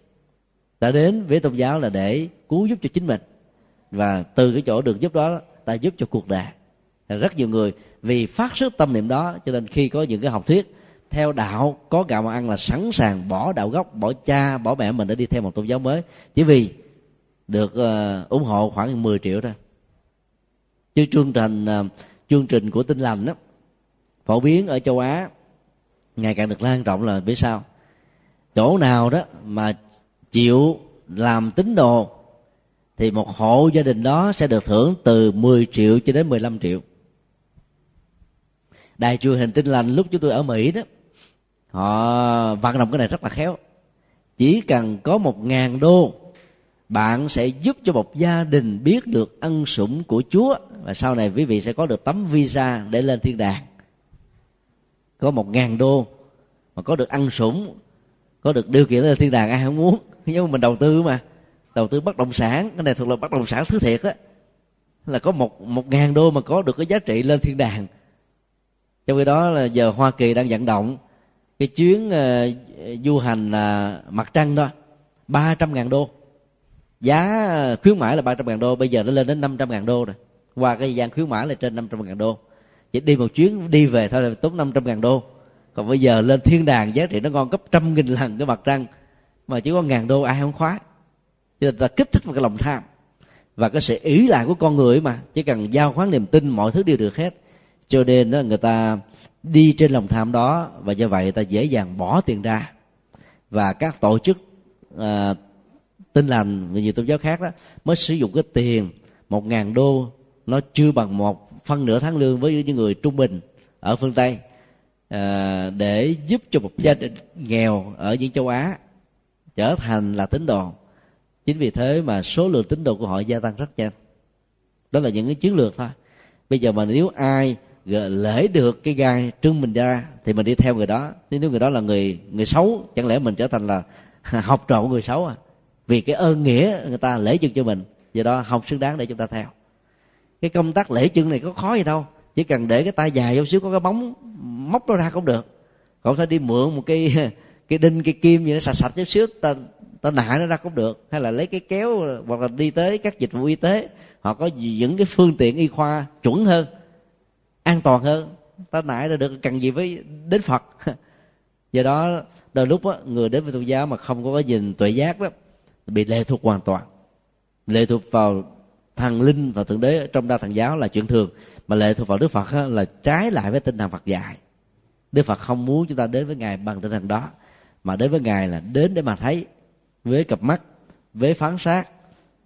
Ta đến với tôn giáo là để cứu giúp cho chính mình. Và từ cái chỗ được giúp đó, ta giúp cho cuộc đời. Rất nhiều người vì phát xuất tâm niệm đó cho nên khi có những cái học thuyết, theo đạo có gạo mà ăn là sẵn sàng bỏ đạo gốc, bỏ cha, bỏ mẹ mình để đi theo một tôn giáo mới. Chỉ vì được uh, ủng hộ khoảng 10 triệu thôi. Chứ chương trình uh, chương trình của tinh lành đó phổ biến ở châu á ngày càng được lan rộng là vì sao? Chỗ nào đó mà chịu làm tín đồ thì một hộ gia đình đó sẽ được thưởng từ 10 triệu cho đến 15 triệu. Đài truyền hình tinh lành lúc chúng tôi ở mỹ đó họ vận động cái này rất là khéo. Chỉ cần có một ngàn đô bạn sẽ giúp cho một gia đình biết được ân sủng của chúa. Và sau này quý vị sẽ có được tấm visa để lên thiên đàng. Có một ngàn đô mà có được ăn sủng có được điều kiện lên thiên đàng ai không muốn. Nhưng mà mình đầu tư mà. Đầu tư bất động sản. Cái này thuộc là bất động sản thứ thiệt á. Là có một một ngàn đô mà có được cái giá trị lên thiên đàng. Trong khi đó là giờ hoa kỳ đang vận động cái chuyến uh, du hành uh, mặt trăng đó. Ba trăm ngàn đô giá khuyến mãi là ba trăm ngàn đô bây giờ nó lên đến năm trăm ngàn đô rồi. Qua cái gian khuyến mãi là trên năm trăm ngàn đô. Chỉ đi một chuyến đi về thôi là tốn năm trăm ngàn đô. Còn bây giờ lên thiên đàng giá trị nó ngon gấp trăm nghìn lần cái mặt trăng. Mà chỉ có ngàn đô ai không khoái. Cho nên ta kích thích một cái lòng tham. Và cái sự ý lại của con người mà chỉ cần giao khoán niềm tin mọi thứ đều được hết. Cho nên đó, người ta đi trên lòng tham đó và do vậy ta dễ dàng bỏ tiền ra. Và các tổ chức à, tin lành và nhiều tôn giáo khác đó mới sử dụng cái tiền một ngàn đô nó chưa bằng một phân nửa tháng lương với những người trung bình ở phương tây à, để giúp cho một gia đình nghèo ở những châu á trở thành là tín đồ. Chính vì thế mà số lượng tín đồ của họ gia tăng rất nhanh. Đó là những cái chiến lược thôi. Bây giờ mà nếu ai lễ được cái gai trưng mình ra thì mình đi theo người đó. Nếu người đó là người người xấu chẳng lẽ mình trở thành là học trò của người xấu à? Vì cái ơn nghĩa người ta lễ chân cho mình do đó không xứng đáng để chúng ta theo. Cái công tác lễ chân này có khó gì đâu chỉ cần để cái tay dài chút xíu có cái bóng móc nó ra cũng được. Còn phải đi mượn một cái cái đinh cái kim gì nó sạch sạch chút xíu ta ta nạ nó ra cũng được. Hay là lấy cái kéo hoặc là đi tới các dịch vụ y tế họ có những cái phương tiện y khoa chuẩn hơn an toàn hơn. Ta nại ra được cần gì với đến phật. Do đó đôi lúc đó, người đến với tôn giáo mà không có cái nhìn tuệ giác đó bị lệ thuộc hoàn toàn. Lệ thuộc vào thần linh và thượng đế trong đa thần giáo là chuyện thường. Mà lệ thuộc vào đức phật là trái lại với tinh thần phật dạy. Đức phật không muốn chúng ta đến với ngài bằng tinh thần đó mà đến với ngài là đến để mà thấy với cặp mắt với phán sát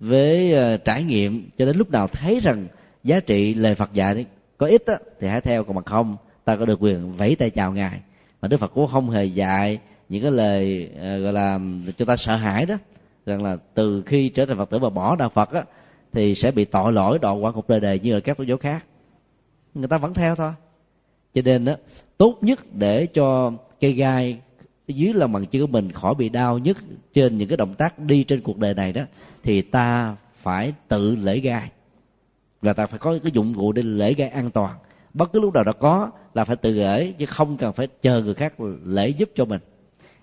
với uh, trải nghiệm. Cho đến lúc nào thấy rằng giá trị lời phật dạy có ích đó, thì hãy theo còn mà không ta có được quyền vẫy tay chào ngài. Mà đức phật cũng không hề dạy những cái lời uh, gọi là cho ta sợ hãi đó rằng là từ khi trở thành phật tử và bỏ đạo phật á, thì sẽ bị tội lỗi đọa quả cuộc đời đề như ở các tôn giáo khác. Người ta vẫn theo thôi. Cho nên đó tốt nhất để cho cây gai dưới lòng bàn chân của mình khỏi bị đau nhất trên những cái động tác đi trên cuộc đời này đó, thì ta phải tự lễ gai. Và ta phải có cái dụng cụ để lễ gai an toàn. Bất cứ lúc nào đã có là phải tự gửi chứ không cần phải chờ người khác lễ giúp cho mình.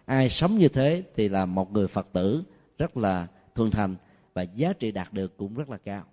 Ai sống như thế thì là một người phật tử rất là thuần thành và giá trị đạt được cũng rất là cao.